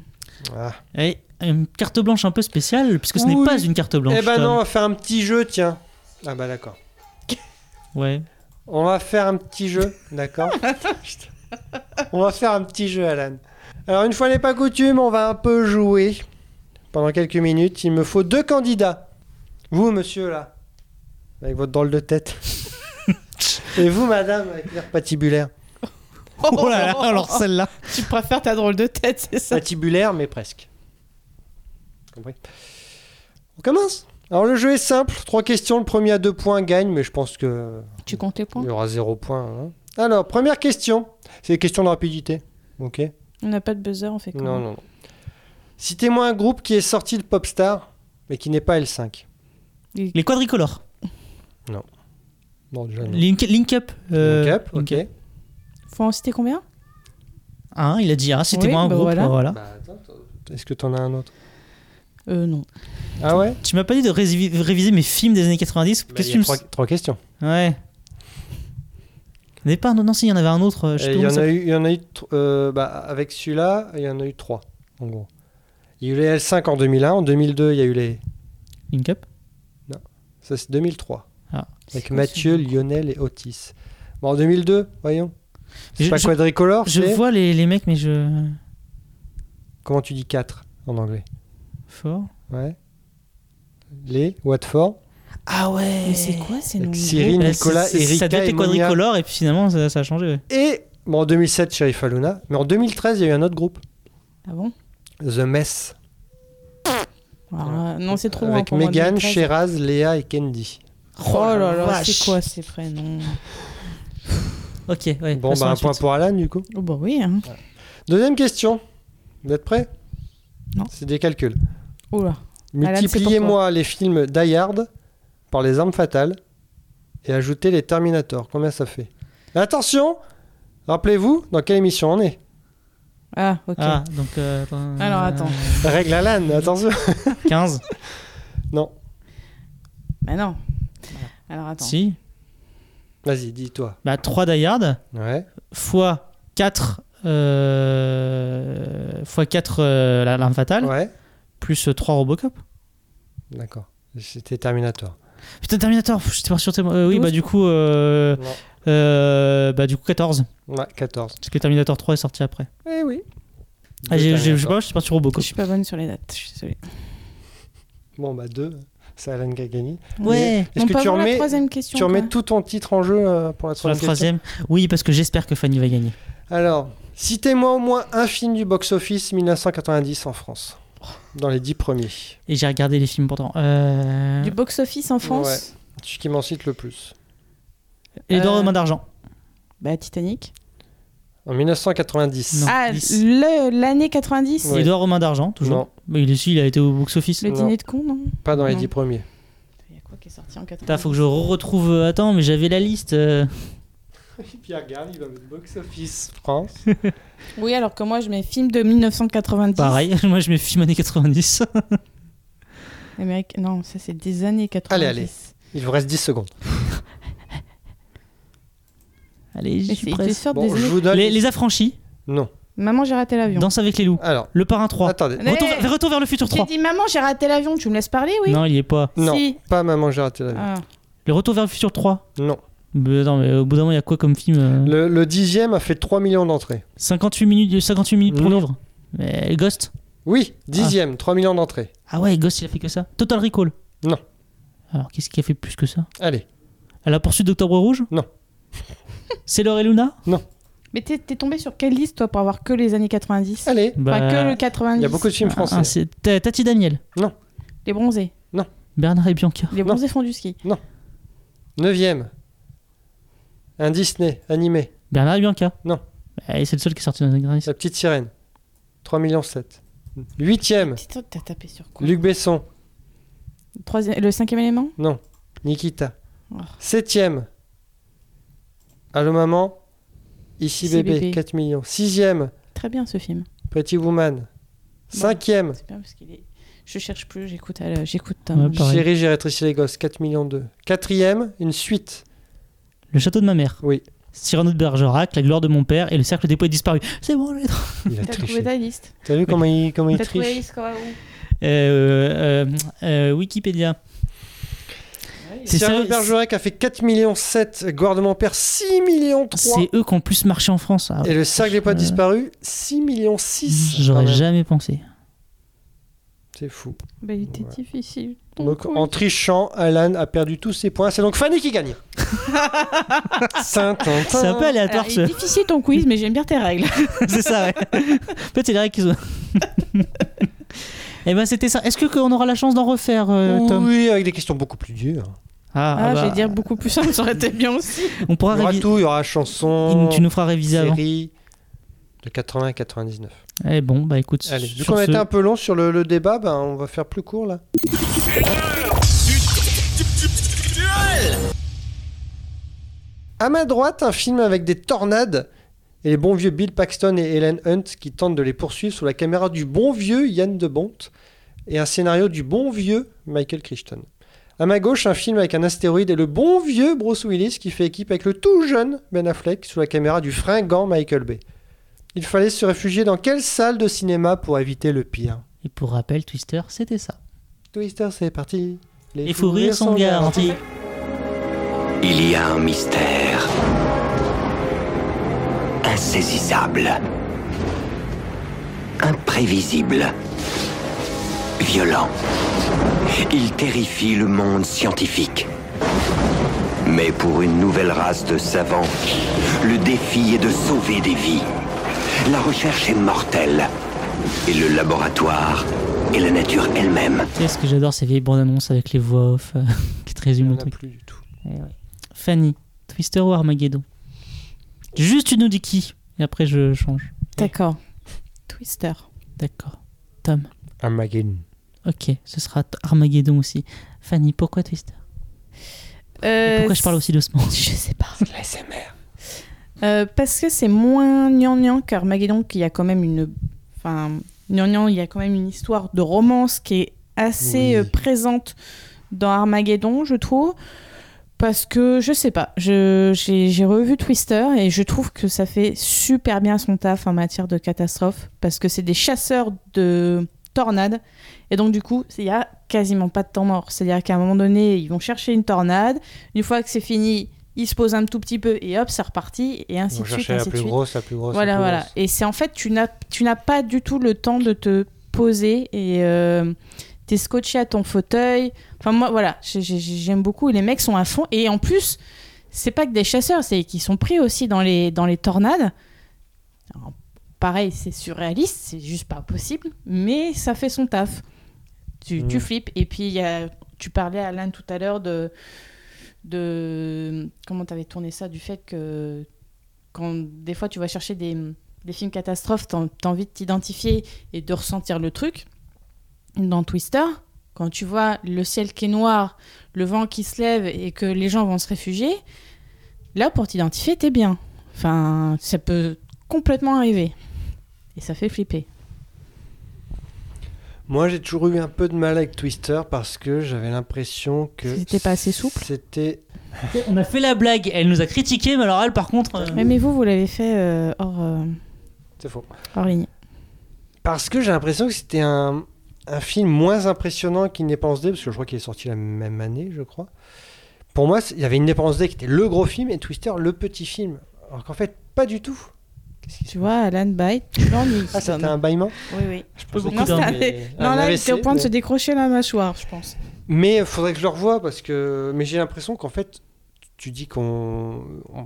Ah. Eh, Une carte blanche un peu spéciale, puisque ce n'est pas une carte blanche. Eh ben Tom. non, on va faire un petit jeu, tiens. Ah bah d'accord. Ouais. On va faire un petit jeu, d'accord Putain. On va faire un petit jeu, Alan. Alors, une fois n'est pas coutume, on va un peu jouer pendant quelques minutes. Il me faut deux candidats. Vous, monsieur, là, avec votre drôle de tête. Et vous, madame, avec l'air patibulaire. Oh là là, alors celle-là. Tu préfères ta drôle de tête, c'est ça? Patibulaire, mais presque. Compris? On commence? Alors, le jeu est simple. Trois questions. Le premier à deux points gagne, mais je pense que Tu comptes les points? il y aura zéro point. hein. Alors, première question. C'est des questions de rapidité. Ok On n'a pas de buzzer, on fait quoi Non, non, non. Citez-moi un groupe qui est sorti de Popstar, mais qui n'est pas L5. Les quadricolores. Bon, déjà, non. Link, Link Up. euh, Link Up, ok. Link Up. Faut en citer combien? Hein, il a dit, ah, c'était Oui, moi un bah groupe. voilà. voilà. Bah, attends, attends. Est-ce que t'en as un autre? Euh, non. Ah ouais? Tu m'as pas dit de rési- réviser mes films des années 90 Bah, Qu'est-ce il que y tu a me. trois, trois questions. Ouais. Il n'y avait pas un autre? Non, si, il y en avait un autre. euh, je sais Et plus il y comment en ça a eu, il y en a eu tr- euh, bah, avec celui-là, il y en a eu trois, en gros. Il y a eu les L5 en 2001, en 2002, il y a eu les. Link Up? Ça, c'est 2003. Avec Mathieu, Lionel et Otis. Bon, en 2002, voyons. C'est Je- pas je- quadricolore, Je c'est. vois les, les mecs, mais je. Comment tu dis 4 en anglais Fort. Ouais. Les Watford. Ah ouais Mais c'est quoi ces noms Cyril, Euh, Nicolas, Erika Ça doit et être quadricolore, et puis finalement, ça, ça a changé. ouais. Et, bon, en 2007, Sheriff Aluna. Mais en 2013, il y a eu un autre groupe. Ah bon? The Mess. Alors, euh, Non, c'est trop Avec Megan, 2013. Sheraz, Léa et Candy. Oh là là, c'est quoi ces prénoms? Ok, ouais. Bon, bah, un point pour Alan, du coup. Oh bah oui. Hein. Deuxième question. Vous êtes prêts? Non. C'est des calculs. Oh là. Alan, c'est Multipliez-moi les films Die Hard par les armes fatales et ajoutez les Terminator. Combien ça fait? Attention Rappelez-vous dans quelle émission on est. Ah, ok. Ah, donc. euh, attends, Alors, attends. Règle Alan, attention 15 Non, Bah non. Alors attends. Si. vas-y, dis-toi. Bah, 3 Die Hard Ouais. fois 4. Euh, fois 4 euh, la l'arme fatale, Ouais, plus 3 Robocop. d'accord. C'était Terminator. Putain, Terminator, j'étais pas sûr. euh, oui, bah du coup. Euh, euh, bah du coup 14. Ouais, 14. Parce que Terminator 3 est sorti après. Eh oui. Ah, je sais pas, je suis parti sur Je Robocop. suis pas bonne sur les dates, je suis désolée. Bon, bah 2. C'est Alan qui a gagné. Ouais. Est-ce que peut tu avoir la remets, troisième question tu remets tout ton titre en jeu euh, pour la Sur la troisième question troisième Oui, parce que j'espère que Fanny va gagner. Alors, citez-moi au moins un film du box-office 1990 en France. Dans les 10 premiers. Et j'ai regardé les films pourtant. Euh... Du box-office en France Celui qui m'en cite le plus. Et les Euh, mains d'argent. Bah Titanic. En 1990. Non. Ah, dix. le- l'année 90 Ouais. Edouard aux mains d'argent, toujours. Non. Mais il est il a été au box-office. Le Non. dîner de con, non Pas dans les Non. 10 premiers. Il y a quoi qui est sorti en 90 Putain, faut que je retrouve. euh, Attends, mais j'avais la liste. euh. Puis regarde, il va mettre box-office France. Oui, alors que moi je mets film de 1990. Pareil, moi je mets film années 90. Amérique... Non, ça c'est des années 90. Allez, allez. Il vous reste 10 secondes. Allez, j'y suis presque. Bon, des je vous donne. Les, les affranchis, Non. Maman, j'ai raté l'avion. Danse avec les loups, Alors, Le Parrain 3. attendez. Mais- Retour, vers- Retour vers le futur J'ai 3. dit maman, j'ai raté l'avion. Tu me laisses parler, oui Non, il y est pas. Non, Si. pas Maman, j'ai raté la vie. Ah. Le Retour vers le futur 3. Non. Mais non, mais au bout d'un moment, il y a quoi comme film euh, Le, le dixième a fait 3 millions d'entrées. 58 minutes, 58 minutes pour Non. vivre. Mais Ghost Oui, dixième, 3 millions d'entrées. Ah ouais, Ghost, il a fait que ça. Total Recall Non. Alors, qu'est-ce qui a fait plus que ça? Allez. À la poursuite d'Octobre Rouge? Non. Sailor et Luna Mais t'es t'es tombé sur quelle liste, toi, pour avoir que les années 90 Allez. Bah, Enfin, que le 90. Il y a beaucoup de films ah, français. ah, c'est Tati Daniel. Les bronzés. Bernard et Bianca. Les bronzés font du ski. Neuvième. Un Disney animé. Bernard et Bianca. Non. Bah, c'est le seul qui est sorti dans les années 90. La petite sirène. 3 millions 7. Huitième. Putain, T'as tapé sur quoi? Luc Besson. Troisième... Le cinquième élément? Non. Nikita. Oh. Septième. Allô maman. Ici, bébé. bébé. 4 millions. Sixième. Très bien ce film. Pretty Woman. Cinquième. C'est bien parce qu'il est. Je cherche plus, j'écoute. euh, J'écoute. Ouais, pareil. Chérie, j'ai rétréci les gosses. 4 millions 2. Quatrième. Une suite. Le château de ma mère. Oui. Cyrano de Bergerac, La gloire de mon père et Le cercle des poètes disparus. C'est bon, j'ai Il a T'as trouvé ta liste T'as vu comment il, comment il T'as trouvé la triche liste quoi où euh, euh, euh, Wikipédia. C'est de Bergerac a fait 4 millions 7. Gloire de mon père 6 millions 3. C'est eux qui ont plus marché en France. Ah, Et le cercle des poètes Euh, disparus 6 millions 6. J'aurais jamais pensé. C'est fou. Bah, il était Ouais. difficile. Donc en trichant, Alan a perdu tous ses points. C'est donc Fanny qui gagne. C'est un peu aléatoire Alors, il ce. est difficile ton quiz, mais j'aime bien tes règles. c'est ça, ouais. en fait, c'est les règles qui sont. Et ben c'était ça. Est-ce que qu'on aura la chance d'en refaire, euh, Tom? Oui, avec des questions beaucoup plus dures. Ah, Ah, ah bah, j'allais dire beaucoup plus simple, ça aurait été bien aussi. on pourra Il y aura réviser. tout, il y aura chanson, Tu nous feras réviser avant. série de 80 à 99. Eh bon, bah écoute. Allez, vu qu'on a été un peu long sur le, le débat, ben, on va faire plus court là. À ma droite, un film avec des tornades et les bons vieux Bill Paxton et Helen Hunt qui tentent de les poursuivre sous la caméra du bon vieux Yann de Bont et un scénario du bon vieux Michael Crichton. À ma gauche, un film avec un astéroïde et le bon vieux Bruce Willis qui fait équipe avec le tout jeune Ben Affleck sous la caméra du fringant Michael Bay. Il fallait se réfugier dans quelle salle de cinéma pour éviter le pire? Et pour rappel, Twister, c'était ça. Twister, c'est parti. Les fous rires sont garantis. Il y a un mystère insaisissable, imprévisible, violent. Il terrifie le monde scientifique. Mais pour une nouvelle race de savants, le défi est de sauver des vies. La recherche est mortelle. Et le laboratoire est la nature elle-même. Tu sais, ce que j'adore, ces vieilles bandes annonces avec les voix off euh, qui te résument le truc. plus du tout. Eh ouais. Fanny, Twister ou Armageddon? Juste, tu nous dis qui, et après je change. D'accord. Twister. D'accord. Tom. Armageddon. Ok, ce sera Armageddon aussi. Fanny, pourquoi Twister? Euh, Pourquoi je parle aussi doucement? Je sais pas. L'ASMR. Euh, parce que c'est moins gnangnan qu'Armageddon, qu'il y a quand même une. Enfin, gnangnan, il y a quand même une histoire de romance qui est assez Oui. euh, présente dans Armageddon, je trouve. Parce que je sais pas, j'ai revu Twister et je trouve que ça fait super bien son taf en matière de catastrophe. Parce que c'est des chasseurs de tornades. Et donc, du coup, il y a quasiment pas de temps mort. C'est-à-dire qu'à un moment donné, ils vont chercher une tornade. Une fois que c'est fini, ils se posent un tout petit peu et hop, c'est reparti. Et ainsi de suite. la ainsi de plus suite. grosse, la plus grosse. Voilà, la plus voilà. grosse. Et c'est en fait, tu n'as, pas du tout le temps de te poser et euh, t'es scotché à ton fauteuil. Enfin, moi, voilà, j'ai- j'ai- j'aime beaucoup. Les mecs sont à fond. Et en plus, c'est pas que des chasseurs, c'est qu'ils sont pris aussi dans les, dans les tornades. Pareil, c'est surréaliste, c'est juste pas possible, mais ça fait son taf. Tu, tu Mm. flippes. Et puis, y a, tu parlais, Alain, tout à l'heure de. de comment tu avais tourné ça Du fait que quand des fois tu vas chercher des, des films catastrophes, t'as as envie de t'identifier et de ressentir le truc. Dans Twister, quand tu vois le ciel qui est noir, le vent qui se lève et que les gens vont se réfugier, là pour t'identifier, t'es bien. Enfin, ça peut complètement arriver. Et ça fait flipper. Moi, j'ai toujours eu un peu de mal avec Twister parce que j'avais l'impression que. C'était pas assez souple C'était. On a fait la blague, elle nous a critiqué, mais alors elle, par contre. euh, Ouais, mais vous, vous l'avez fait euh, hors, euh, C'est faux. hors ligne. Parce que j'ai l'impression que c'était un, un film moins impressionnant qu'Independence Day, parce que je crois qu'il est sorti la même année, je crois. Pour moi, il y avait Independence Day qui était le gros film et Twister le petit film. Alors qu'en fait, pas du tout. Tu vois, Alan Byte, tu l'ennuies. Ah, c'était un bâillement Oui, oui. Je beaucoup Non, un- mais- non, là, il était au point de se décrocher la mâchoire, je pense. Mais il faudrait que je le revoie parce que. Mais j'ai l'impression qu'en fait, tu dis qu'on. on-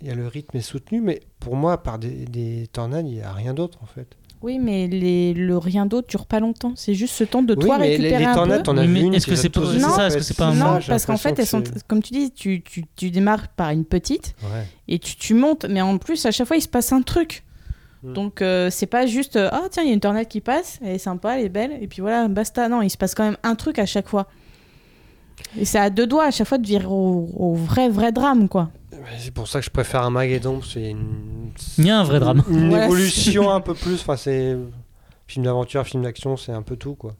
Il y a le rythme est soutenu, mais pour moi, à part des, des tornades, il n'y a rien d'autre en fait. Oui, mais les, le rien d'autre dure pas longtemps. C'est juste ce temps de Oui, toi mais les- récupérer les un tornades, peu. t'en as Mais est-ce que c'est les as pas- ça, est-ce que c'est pas un- Non, parce qu'en fait, elles sont, comme tu dis, tu, tu, tu démarres par une petite Ouais. et tu, tu montes, mais en plus, à chaque fois, il se passe un truc. Mm. Donc, euh, c'est pas juste, ah tiens, il y a une tornade qui passe, elle est sympa, elle est belle, et puis voilà, basta. Non, il se passe quand même un truc à chaque fois. Et c'est à deux doigts à chaque fois de virer au, au vrai, vrai drame, quoi. C'est pour ça que je préfère un Armageddon, parce qu'il y a une... Il y a un vrai drame. Une Voilà, évolution un peu plus, enfin c'est... Film d'aventure, film d'action, c'est un peu tout, quoi.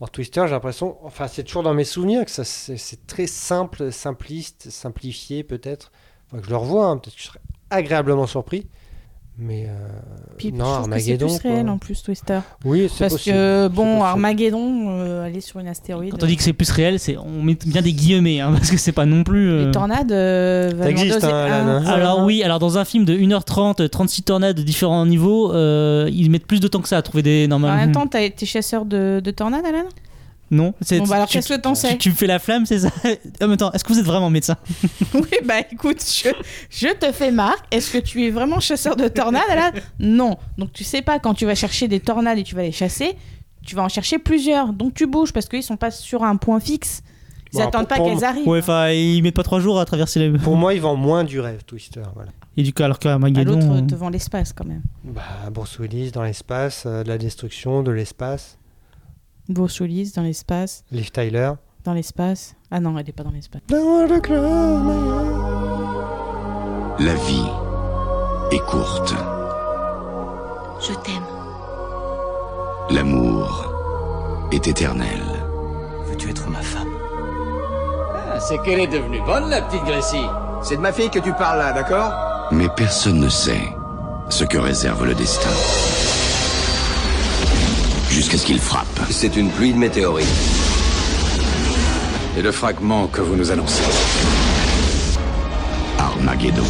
Alors Twister, j'ai l'impression, enfin c'est toujours dans mes souvenirs que ça c'est c'est très simple, simpliste, simplifié peut-être. Enfin, que je le revois, hein, peut-être que je serais agréablement surpris. Mais euh, Puis non, que c'est Armageddon. plus réel quoi. en plus Twister. Oui, c'est Parce possible. que bon. Armageddon, euh, aller sur une astéroïde. Quand on dit que c'est plus réel, c'est on met bien des guillemets, hein, parce que c'est pas non plus. euh, Les tornades. euh, Ça existe, hein, Alan, hein. Ah, Alors voilà. oui, alors dans un film de 1h30, 36 tornades de différents niveaux, euh, ils mettent plus de temps que ça à trouver des En normalement. même temps, t'as été chasseur de, de tornades, Alan? Non, c'est Bon, bah alors tu, qu'est-ce que t'en sais tu, tu me fais la flamme, c'est ça En même temps, est-ce que vous êtes vraiment médecin Oui, bah écoute, je, je te fais marque. Est-ce que tu es vraiment chasseur de tornades, Alan Non. Donc tu sais pas, quand tu vas chercher des tornades et tu vas les chasser, tu vas en chercher plusieurs. Donc tu bouges parce qu'ils sont pas sur un point fixe. Ils Bon, attendent pas pour- qu'elles arrivent. Ouais, enfin, ils mettent pas trois jours à traverser les. Pour moi, il vend moins du rêve, Twister. Voilà. Et du coup, alors À qu'Armageddon. l'autre euh, devant l'espace quand même. Bah, Bruce Willis dans l'espace, euh, de la destruction, de l'espace. Willis dans l'espace. Liv Tyler. Dans l'espace. Ah non, elle est pas dans l'espace. La vie est courte. Je t'aime. L'amour est éternel. Veux-tu être ma femme? Ah, c'est qu'elle est devenue bonne, la petite Gracie. C'est de ma fille que tu parles là, d'accord? Mais personne ne sait ce que réserve le destin. Jusqu'à ce qu'il frappe. C'est une pluie de météorites. Et le fragment que vous nous annoncez. Armageddon.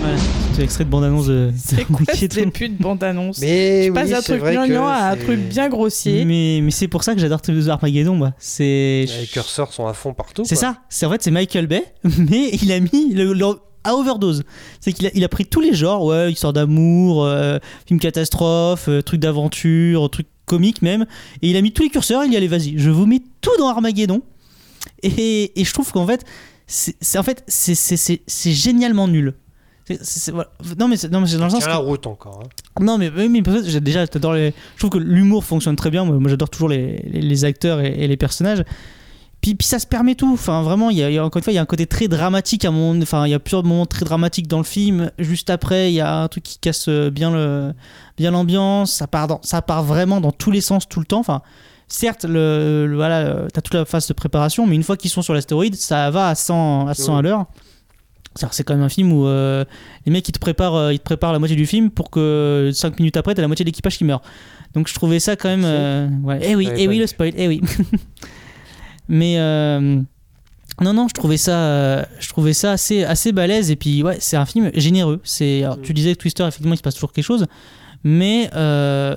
Voilà, c'est extrait de bande-annonce de. C'est quoi ce début de bande-annonce Mais Tu passes oui, d'un truc vrai que gnangnan à un c'est- truc bien grossier. Mais, mais c'est pour ça que j'adore Armageddon, moi. C'est. Les curseurs sont à fond partout. C'est quoi. ça. C'est en fait c'est Michael Bay, mais il a mis le, le- à overdose. C'est qu'il a, il a pris tous les genres, ouais, histoire d'amour, euh, film catastrophe, euh, truc d'aventure, truc comique même, et il a mis tous les curseurs. Il y allait, vas-y, je vous mets tout dans Armageddon. Et, et je trouve qu'en fait, c'est c'est- en fait c'est- c'est c'est- c'est génialement nul. Voilà. Non mais c'est non, mais c'est dans le sens la que- route encore. hein. non, mais, mais peut-être, j'ai déjà, j'adore les. Je trouve que l'humour fonctionne très bien. Moi, moi, j'adore toujours les, les, les acteurs et, et les personnages. Puis, puis ça se permet tout. Enfin, vraiment, il y a, il y a- encore une fois, il y a un côté très dramatique à mon. Enfin, il y a plusieurs moments très dramatiques dans le film. Juste après, il y a un truc qui casse euh, bien le, bien l'ambiance. Ça part dans, ça part vraiment dans tous les sens tout le temps. Enfin, certes, le, le- voilà, euh, t'as toute la phase de préparation, mais une fois qu'ils sont sur l'astéroïde, ça va à 100 à 100 à Oui. l'heure. C'est quand même un film où euh, les mecs ils te préparent, ils te préparent la moitié du film pour que 5 minutes après t'as la moitié de l'équipage qui meurt. Donc je trouvais ça quand même. euh, ouais. Eh oui, eh oui le spoil, eh oui. Mais euh, non non, je trouvais ça, euh, je trouvais ça assez assez balèze et puis ouais c'est un film généreux. C'est, alors, tu disais que Twister effectivement il se passe toujours quelque chose, mais euh,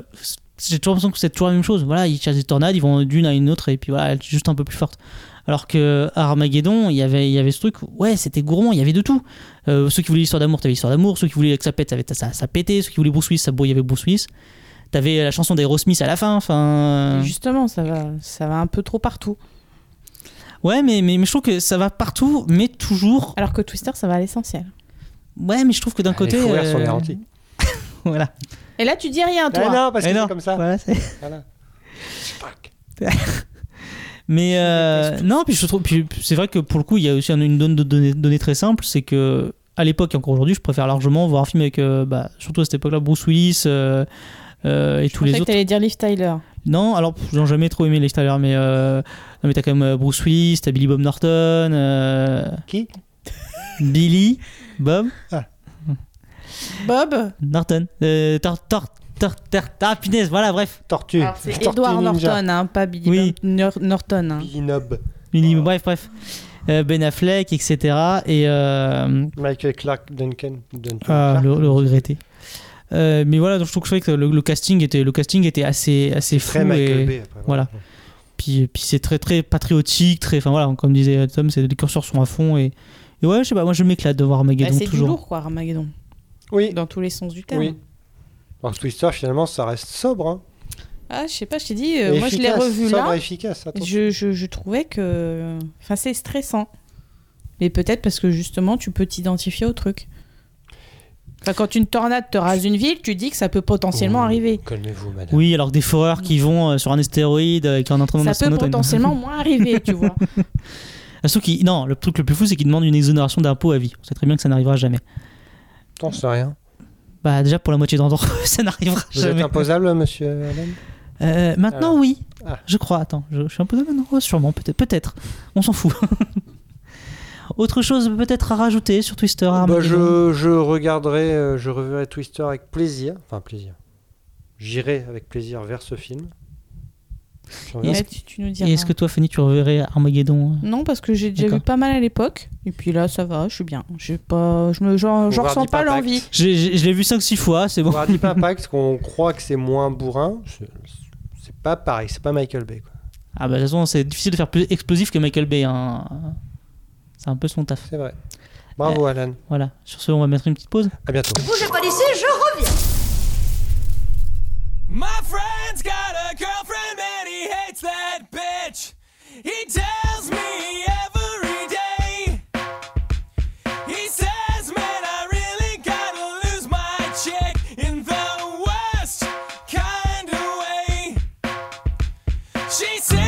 j'ai toujours l'impression que c'est toujours la même chose. Voilà, ils chassent des tornades, ils vont d'une à une autre et puis voilà, juste un peu plus forte. Alors que Armageddon, il y avait, il y avait ce truc, ouais, c'était gourmand, il y avait de tout. Euh, ceux qui voulaient l'histoire d'amour, t'avais l'histoire d'amour. Ceux qui voulaient que ça pète, ça, ça, ça pétait. Ceux qui voulaient Bruce Willis, ça, il y avait Bruce Willis. T'avais la chanson d'Aerosmith à la fin. Enfin, Justement, ça va, ça va un peu trop partout. Ouais, mais, mais, mais je trouve que ça va partout, mais toujours. Alors que Twister, ça va à l'essentiel. Ouais, mais je trouve que d'un Les côté. fous rires sont euh, garantis. voilà. Et là, tu dis rien, toi. Ah non, parce que Eh c'est non. comme ça. Voilà, c'est- Voilà. Mais euh, non, puis je trouve, puis c'est vrai que pour le coup, il y a aussi une donne de données, donnée très simple, c'est que à l'époque et encore aujourd'hui, je préfère largement voir un film avec, euh, bah, surtout à cette époque-là, Bruce Willis euh, euh, et Je tous les pensais que autres. t'allais dire Liv Tyler. Non, alors j'ai jamais trop aimé les Tyler, mais euh, non, mais t'as quand même euh, Bruce Willis, t'as Billy Bob Norton, euh, Qui? Billy Bob Bob? Norton, euh, Tor, Tor, Tor, Tor- ah punaise, voilà, bref, Tortue. C'est Edward. Norton, hein, pas Billy Oui. Bob Norton. hein. Billy Nob. Billy, bref, bref, Euh, Ben Affleck, etc. Et euh, Michael Clark Duncan. Duncan Ah, Clark. le, le regretter. Euh, mais voilà, donc je trouve que le, le casting était, le casting était assez, assez fou. Très Michael et, Bay. après, voilà. Puis, puis c'est très, très patriotique, très, enfin voilà, comme disait Tom, c'est les curseurs sont à fond et, et ouais, je sais pas, moi je m'éclate de voir Bah, Armageddon c'est du toujours. lourd, quoi, Armageddon. Oui. Dans tous les sens du terme. Oui. Alors Twister, finalement, ça reste sobre. Hein. Ah, je sais pas, je t'ai dit, euh, moi je l'ai revu sobre là. efficace. attention. Je, je, je trouvais que. Enfin, c'est stressant. Mais peut-être parce que justement, tu peux t'identifier au truc. Enfin, quand une tornade te rase une ville, tu dis que ça peut potentiellement Oh, arriver. Calmez-vous, madame. Oui, alors que des foreurs qui vont euh, sur un astéroïde euh, qui en entraînement Ça peut potentiellement moins arriver, tu vois. Ah, qu'il- non, le truc le plus fou, c'est qu'ils demandent une exonération d'impôt à vie. On sait très bien que ça n'arrivera jamais. T'en sais rien. Bah, déjà pour la moitié d'entre eux, ça n'arrivera Vous jamais. êtes imposable, monsieur Allen? Euh, maintenant, Ah. oui. Ah. Je crois. Attends, je, je suis un peu. Non, sûrement, peut-être. Peut-être. On s'en fout. Autre chose peut-être à rajouter sur Twister Bah, Armageddon je, je regarderai, euh, je reverrai Twister avec plaisir. Enfin, plaisir. J'irai avec plaisir vers ce film. Et est-ce tu, tu nous Et diras. est-ce que toi, Fanny, tu reverrais Armageddon Non, parce que j'ai déjà D'accord. vu pas mal à l'époque. Et puis là, ça va, je suis bien. J'ai pas, je me, j'en, j'en ressens pas l'envie. J'ai- j'ai- Je l'ai vu 5-6 fois, c'est bon. Voir Deep Impact, parce qu'on croit que c'est moins bourrin. C'est c'est pas pareil, c'est pas Michael Bay. Quoi. Ah bah de toute façon, c'est difficile de faire plus explosif que Michael Bay. hein. C'est un peu son taf. C'est vrai. Bravo, Alan. Voilà. Sur ce, on va mettre une petite pause. À bientôt. Bougez pas d'ici, je reviens. My friend's got a girlfriend and he hates that bitch. He tells me every day. He says, man, I really gotta lose my chick in the worst kind of way. She sits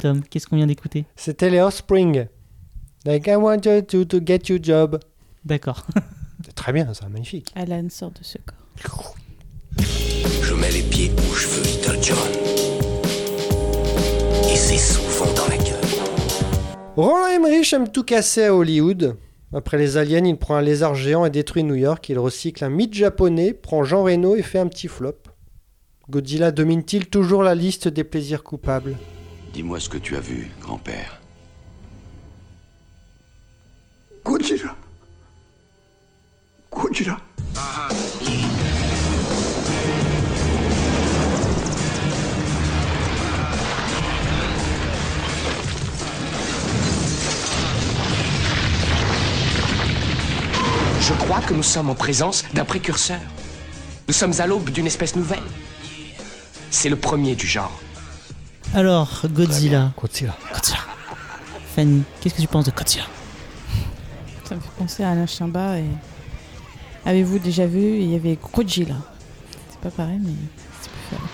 Tom. Qu'est-ce qu'on vient d'écouter? C'était les Offspring. Like I want you to, to get you job. D'accord. C'est très bien, ça, magnifique. Alan sort de ce corps. Je mets les pieds où je veux, Little John. Et c'est souvent dans la gueule. Roland Emmerich aime tout casser à Hollywood. Après les aliens, il prend un lézard géant et détruit New York. Il recycle un mythe japonais, prend Jean Reno et fait un petit flop. Godzilla domine-t-il toujours la liste des plaisirs coupables? Dis-moi ce que tu as vu, grand-père. Godzilla. Godzilla. Je crois que nous sommes en présence d'un précurseur. Nous sommes à l'aube d'une espèce nouvelle. C'est le premier du genre. Alors, Godzilla. Godzilla. Godzilla. Fanny, qu'est-ce que tu penses de Godzilla? Ça me fait penser à Alain Chimba et. Avez-vous déjà vu Il y avait Godzilla? C'est pas pareil, mais c'est plus fort.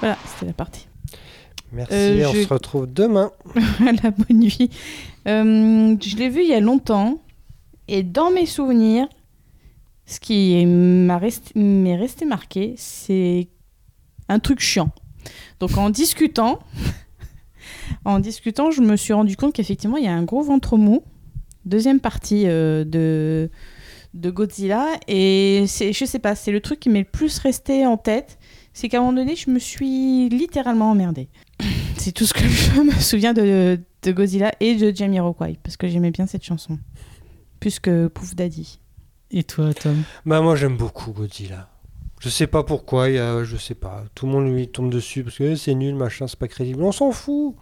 Voilà, c'était la partie. Merci, Euh, on je- se retrouve demain. la bonne nuit. Euh, je l'ai vu il y a longtemps et dans mes souvenirs, ce qui m'a resté, m'est resté marqué, c'est un truc chiant. Donc en discutant, en discutant, je me suis rendu compte qu'effectivement il y a un gros ventre mou. Deuxième partie euh, de de Godzilla. Et c'est, je sais pas, c'est le truc qui m'est le plus resté en tête. C'est qu'à un moment donné, je me suis littéralement emmerdée. C'est tout ce que je me souviens de, de Godzilla et de Jamiroquai, parce que j'aimais bien cette chanson. Plus que Pouf Daddy. Et toi, Tom? Bah moi j'aime beaucoup Godzilla. Je sais pas pourquoi, y a, je sais pas. Tout le monde lui tombe dessus parce que eh, c'est nul, machin, c'est pas crédible. On s'en fout.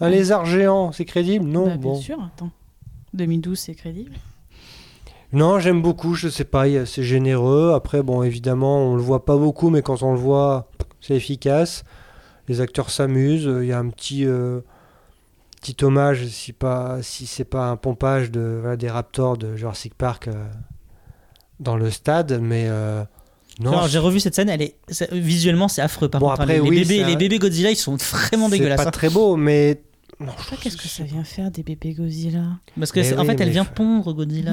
Un lézard géant, c'est crédible? Non, Bah, bien bon. sûr, attends. 2012, c'est crédible? Non, j'aime beaucoup, je sais pas, c'est généreux. Après, bon, évidemment, on le voit pas beaucoup, mais quand on le voit, c'est efficace. Les acteurs s'amusent. Il y a un petit, euh, petit hommage, si, pas, si c'est pas un pompage de, voilà, des Raptors de Jurassic Park euh, dans le stade, mais euh, non. J'ai revu cette scène, elle est c'est- visuellement c'est affreux par Bon, contre. hein. après, les, oui, bébés, c'est les bébés Godzilla, ils sont vraiment c'est dégueulasses. pas hein. très beau, mais non, je Ça, qu'est-ce que ça vient faire des bébés Godzilla Parce que c'est- en fait, elle vient pondre Godzilla.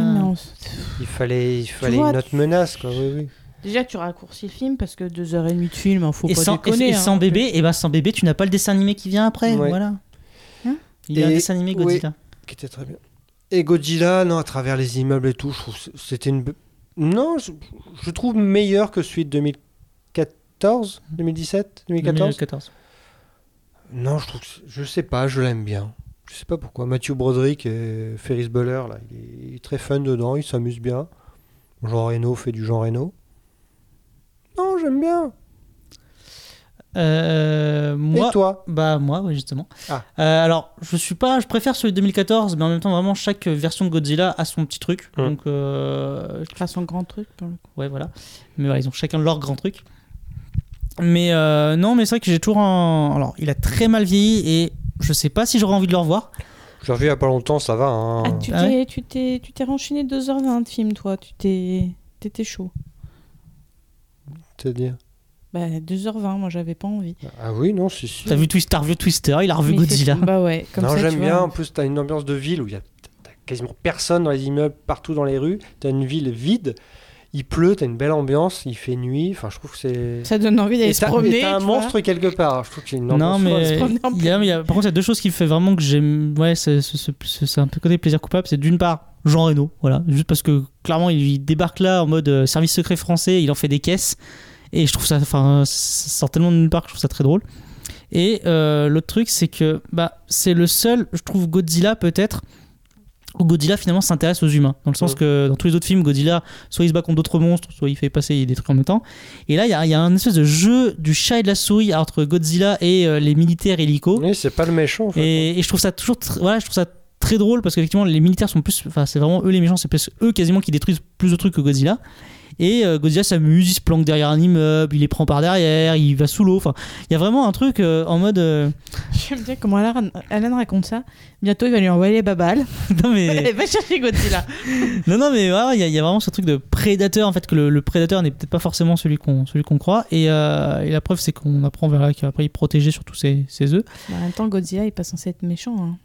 Il fallait, il fallait vois, une autre menace, quoi. Oui, oui. Déjà, tu raccourcis le film parce que deux heures et demie de film, hein, faut et pas sans, déconner. et sans hein. bébé, et ben sans bébé, tu n'as pas le dessin animé qui vient après. Ouais. Voilà. Hein Il y a un dessin animé oui. Godzilla. qui était très bien. Et Godzilla, non, à travers les immeubles et tout, je trouve que c'était une. Non, je, je trouve meilleur que celui de 2014, 2017, 2014. 2014. Non, je trouve que je sais pas, je l'aime bien. Je sais pas pourquoi. Matthew Broderick et Ferris Bueller, là, il est, il est très fun dedans, il s'amuse bien. Jean Reno fait du Jean Reno. Non, j'aime bien. Euh, moi, Et toi Bah moi, ouais, justement. Ah. Euh, alors, je suis pas, je préfère celui de 2014, mais en même temps, vraiment, chaque version de Godzilla a son petit truc. Hum. Donc, euh, Enfin, son grand truc pour le coup. ouais, voilà. Mais voilà, ils ont chacun leur grand truc. Mais euh, non, mais c'est vrai que j'ai toujours un. Alors, il a très mal vieilli et je sais pas si j'aurais envie de le revoir. Je l'ai revu il y a pas longtemps, ça va. hein. Ah, tu Ah t'es, tu t'es, tu t'es renchaîné 2h20 de film, toi. Tu t'es, t'étais chaud. C'est-à-dire? Bah, 2h20, moi, j'avais pas envie. Ah oui, non, si, si. T'as vu Twister, vu Twister, il a revu Mais Godzilla. Bah ouais, comme non, ça, j'aime tu bien. vois. En plus, t'as une ambiance de ville où il y a t'as quasiment personne dans les immeubles, partout dans les rues. T'as une ville vide. Il pleut, t'as une belle ambiance. Il fait nuit. Enfin, je trouve que c'est. Ça donne envie d'aller Et se t'as et promener. t'as un tu vois. monstre quelque part. Je trouve qu'il y a une Non, ambiance mais folle. promener en il y a, il y a- par contre, il y a deux choses qui me fait vraiment que j'aime. Ouais, c'est c'est- c'est- c'est un peu côté plaisir coupable. C'est d'une part Jean Reno, voilà, juste parce que clairement il, il débarque là en mode euh, service secret français, il en fait des caisses et je trouve ça, enfin, ça sort tellement de nulle part que je trouve ça très drôle. Et euh, l'autre truc, c'est que bah c'est le seul, je trouve Godzilla peut-être où Godzilla finalement s'intéresse aux humains. Dans le sens que dans tous les autres films, Godzilla, soit il se bat contre d'autres monstres, soit il fait passer des trucs en même temps. Et là, il y a, y a un espèce de jeu du chat et de la souris entre Godzilla et euh, les militaires hélicos. Oui, c'est pas le méchant. En fait. Et, et je trouve ça toujours, voilà, je trouve ça très drôle parce qu'effectivement les militaires sont plus, enfin c'est vraiment eux les méchants, c'est plus eux quasiment qui détruisent plus de trucs que Godzilla. Et euh, Godzilla s'amuse, il se planque derrière un immeuble, il les prend par derrière, il va sous l'eau. Enfin, il y a vraiment un truc euh, en mode. euh, J'aime bien comment Alan, Alan raconte ça. Bientôt, il va lui envoyer les babales. non mais, va chercher Godzilla. non non mais voilà, il y, a- il y a vraiment ce truc de prédateur en fait que le, le prédateur n'est peut-être pas forcément celui qu'on celui qu'on croit. Et, euh, et la preuve c'est qu'on apprend vers qu'après il est protégé sur tous ses, ses œufs. Bah, en même temps, Godzilla, il est pas censé être méchant. hein.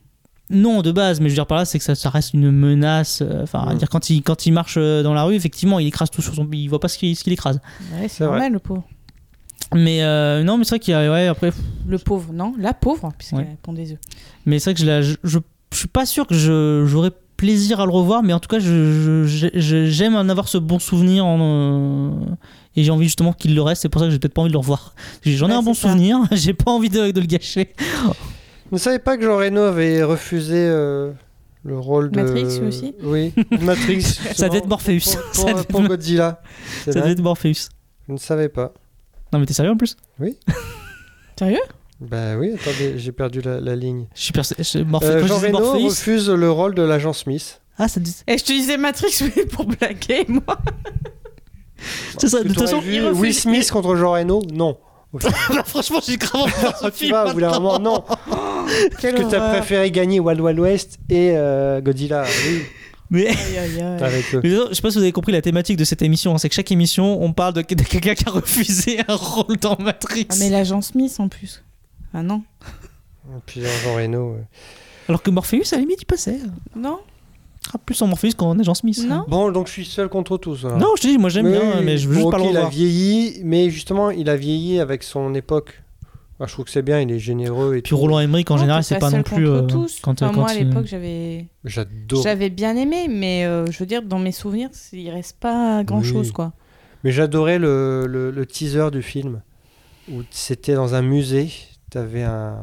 Non, de base, mais je veux dire par là, c'est que ça, ça reste une menace. euh, Enfin, à Mm. dire quand il, quand il marche euh, dans la rue, effectivement, il écrase tout sur son. Il voit pas ce qu'il ce qu'il écrase. Ouais, c'est normal, le pauvre. Mais euh, non, mais c'est vrai qu'il y a. Ouais, après. Le pauvre, non La pauvre, puisqu'elle Ouais. pond des œufs. Mais c'est vrai que je, la- je, je, je suis pas sûr que je- j'aurais plaisir à le revoir, mais en tout cas, je- je- je- j'aime en avoir ce bon souvenir. En, euh, et j'ai envie justement qu'il le reste, c'est pour ça que j'ai peut-être pas envie de le revoir. J'en ai Ouais, un bon ça. souvenir, j'ai pas envie de, de le gâcher. Vous ne savez pas que Jean Reno avait refusé euh, le rôle de. Matrix aussi Oui, Matrix. Ça devait être Morpheus. Pour, Ça pour- devait être- Godzilla. Ça devait être Morpheus. Je ne savais pas. Non, mais t'es sérieux en plus? Sérieux? Bah oui, attendez, j'ai perdu la, la ligne. Je suis persuadé. je- Morpheus- Euh, quand je Jean Reno Morpheus- refuse le rôle de l'agent Smith. Ah, ça dit. Et je te disais Matrix, mais pour blaguer, moi. C'est ça, Que de toute façon, vu il refuse- Will Smith contre Jean Reno Non. Bah, franchement, j'ai grave envie de voir ce tu film. vois, d'un moment, non. Parce que t'as préféré gagner Wild Wild West et euh, Godzilla? Oui, Mais Aïe, aïe, aïe. avec eux. Mais non, je sais pas si vous avez compris la thématique de cette émission. hein, C'est que chaque émission, on parle de, de quelqu'un qui a refusé un rôle dans Matrix. Ah, mais l'agent Smith en plus. Ah non Et puis Jean Reno. ouais. Alors que Morpheus, à la limite, il passait. Non Ah, plus en Morpheus qu'en agent Smith. Non Bon, donc je suis seul contre tous. alors. Non, je te dis, moi j'aime bien, oui, mais je veux bon, juste pas ok, le Il a vieilli, mais justement, il a vieilli avec son époque. Ah, je trouve que c'est bien, il est généreux. Et Puis Roland Emmerich en Non, général, c'est pas non plus. euh, tous. quand, Enfin, quand moi, à l'époque, j'avais. J'adore. J'avais bien aimé, mais euh, je veux dire, dans mes souvenirs, il reste pas grand chose, Oui. quoi. Mais j'adorais le, le- le teaser du film où c'était dans un musée. Tu avais un,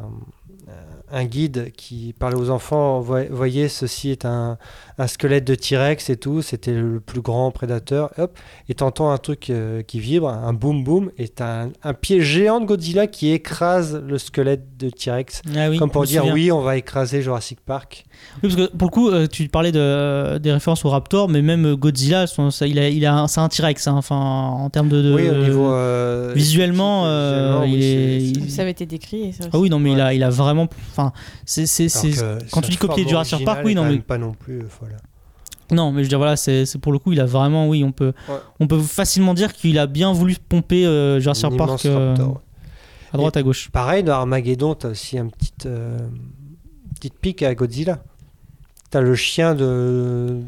un guide qui parlait aux enfants Voy- Voyez, ceci est un, un squelette de T-Rex et tout. C'était le plus grand prédateur. Hop, et t'entends un truc euh, qui vibre, un boum boum, et t'as un, un pied géant de Godzilla qui écrase le squelette de T-Rex. Ah oui, Comme pour dire souviens. Oui, on va écraser Jurassic Park. Oui, parce que pour le coup, euh, tu parlais de, des références au Raptor, mais même euh, Godzilla, son- ça, il a, il a un- c'est un T-Rex, hein, enfin, en termes de. de- Oui, au niveau, euh, visuellement, euh, visuellement, il oui, est. il- Ça avait été décrit. Ah oui, non, mais il, a, il a vraiment. Enfin, c'est. Quand tu dis copier Jurassic Park, oui, non, mais. pas non plus euh. Non, mais je veux dire, voilà, c'est pour le coup, il a vraiment, oui, on peut, Ouais. on peut facilement dire qu'il a bien voulu pomper euh, Jurassic Un Park euh, raptor. à droite, Et à gauche. Pareil, dans Armageddon, t'as aussi un petit, euh, petite pique à Godzilla. T'as le chien de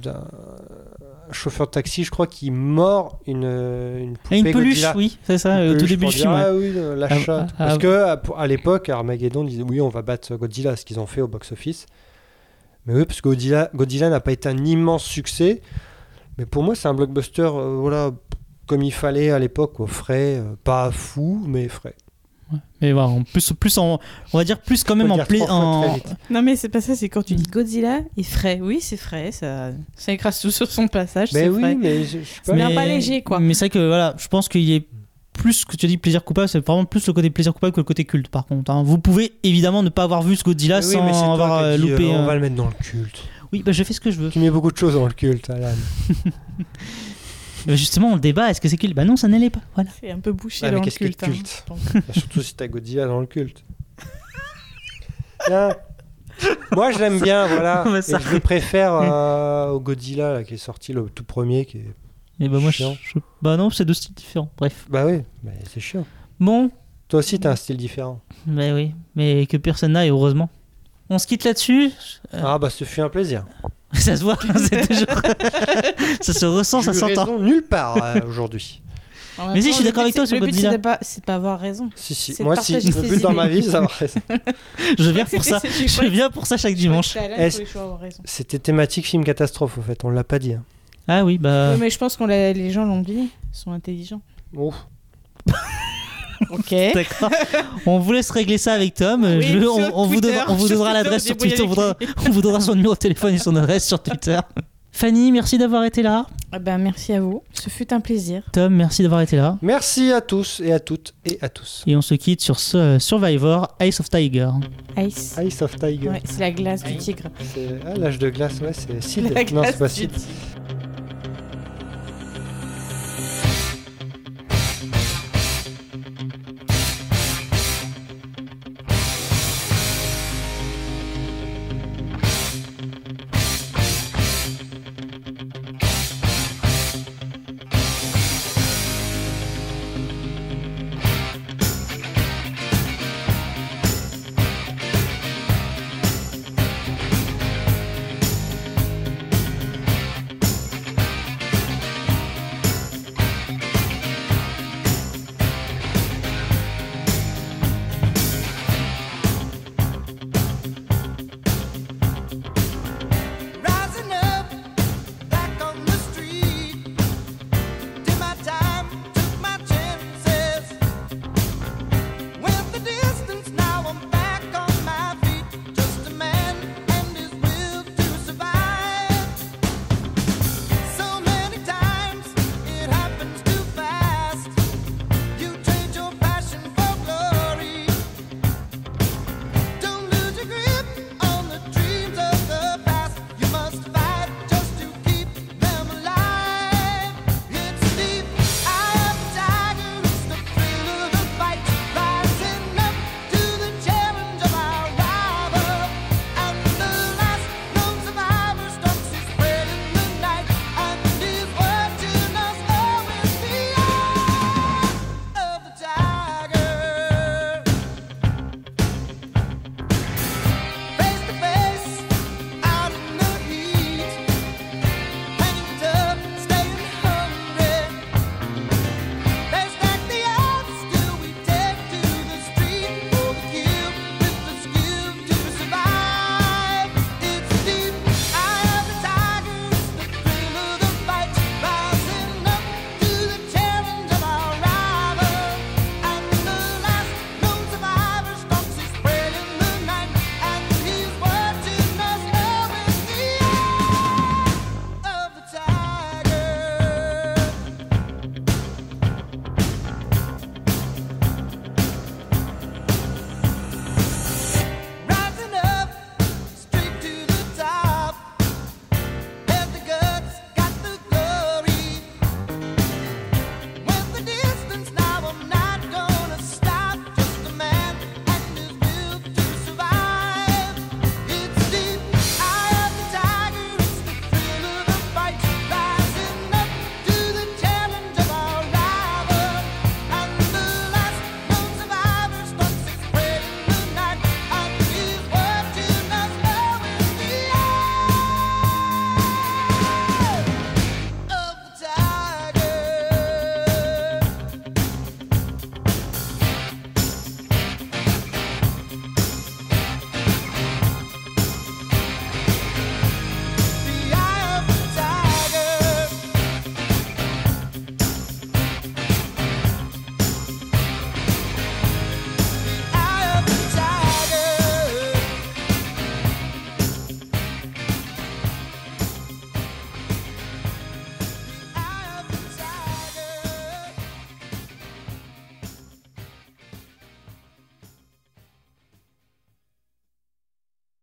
chauffeur de taxi, je crois, qui mord une, une poupée Et une peluche, Godzilla. oui, c'est ça, Une euh, au tout début du film. Ah oui, euh, la Ah, chatte. ah, Parce ah. que à, l'époque, Armageddon disait oui, on va battre Godzilla, ce qu'ils ont fait au box-office. Mais oui, parce que Godzilla, Godzilla n'a pas été un immense succès. Mais pour moi, c'est un blockbuster, euh, voilà, comme il fallait à l'époque, au frais, euh, pas fou, mais frais. Mais voilà, en plus, plus en, on va dire plus quand même en, dire pla- trois fois en-. Non, mais c'est pas ça, c'est quand tu dis Godzilla est frais. Oui, c'est frais, ça, ça écrase tout sur son passage. Mais c'est oui, frais. mais je, je pas. Mais pas léger, quoi. Mais c'est vrai que voilà, je pense qu'il y est plus que tu as dit plaisir coupable, c'est vraiment plus le côté plaisir coupable que le côté culte. Par contre, hein. vous pouvez évidemment ne pas avoir vu ce Godzilla Mais oui, sans mais toi avoir euh, dit, loupé. euh, on va le mettre dans le culte. Oui, bah je fais ce que je veux. Tu mets beaucoup de choses dans le culte, Alan. Mais justement, on débat, est-ce que c'est culte? Bah non, ça n'allait pas. Voilà. C'est un peu bouché Ah, mais dans le qu'est-ce que culte. hein. culte? Bah, Surtout si t'as Godzilla dans le culte. Moi, je l'aime bien, voilà. Et ça- je le préfère euh, au Godzilla là, qui est sorti le tout premier. Qui est... Et bah moi, je, Chiant. je- bah non, c'est deux styles différents. Bref. Bah oui, mais c'est chiant. Bon, Toi aussi, t'as un style différent. bah oui, mais que personne n'a, et heureusement. On se quitte là-dessus. Euh, Ah bah, ce fut un plaisir. Ça se voit, c'est toujours. ça se ressent, ça s'entend. nulle part euh, aujourd'hui. Mais si, je suis d'accord avec toi c'est- sur Le but, c'est de pas, c'est de pas avoir raison. Si, si. Moi, si. Le but dans ma vie, c'est d'avoir raison. Je viens pour ça. Je viens pour ça chaque dimanche. C'était thématique film catastrophe, au fait. On l'a pas dit. hein. Ah oui, bah. Mais je pense que les gens l'ont dit. Ils sont intelligents. Oh. Ok. D'accord. On vous laisse régler ça avec Tom. Oui, Je- sur on, on vous donnera, on vous sur donnera Twitter, l'adresse sur Twitter. On vous, donnera, on vous donnera son numéro de téléphone et son adresse sur Twitter. Fanny, merci d'avoir été là. Ah ben, merci à vous. Ce fut un plaisir. Tom, merci d'avoir été là. Merci à tous et à toutes et à tous. Et on se quitte sur ce Survivor Ice of Tiger. Ice. Ice of Tiger. Ouais, c'est la glace du tigre. C'est- Ah, l'âge de glace, ouais, c'est Sid. La Non, glace c'est pas du tigre.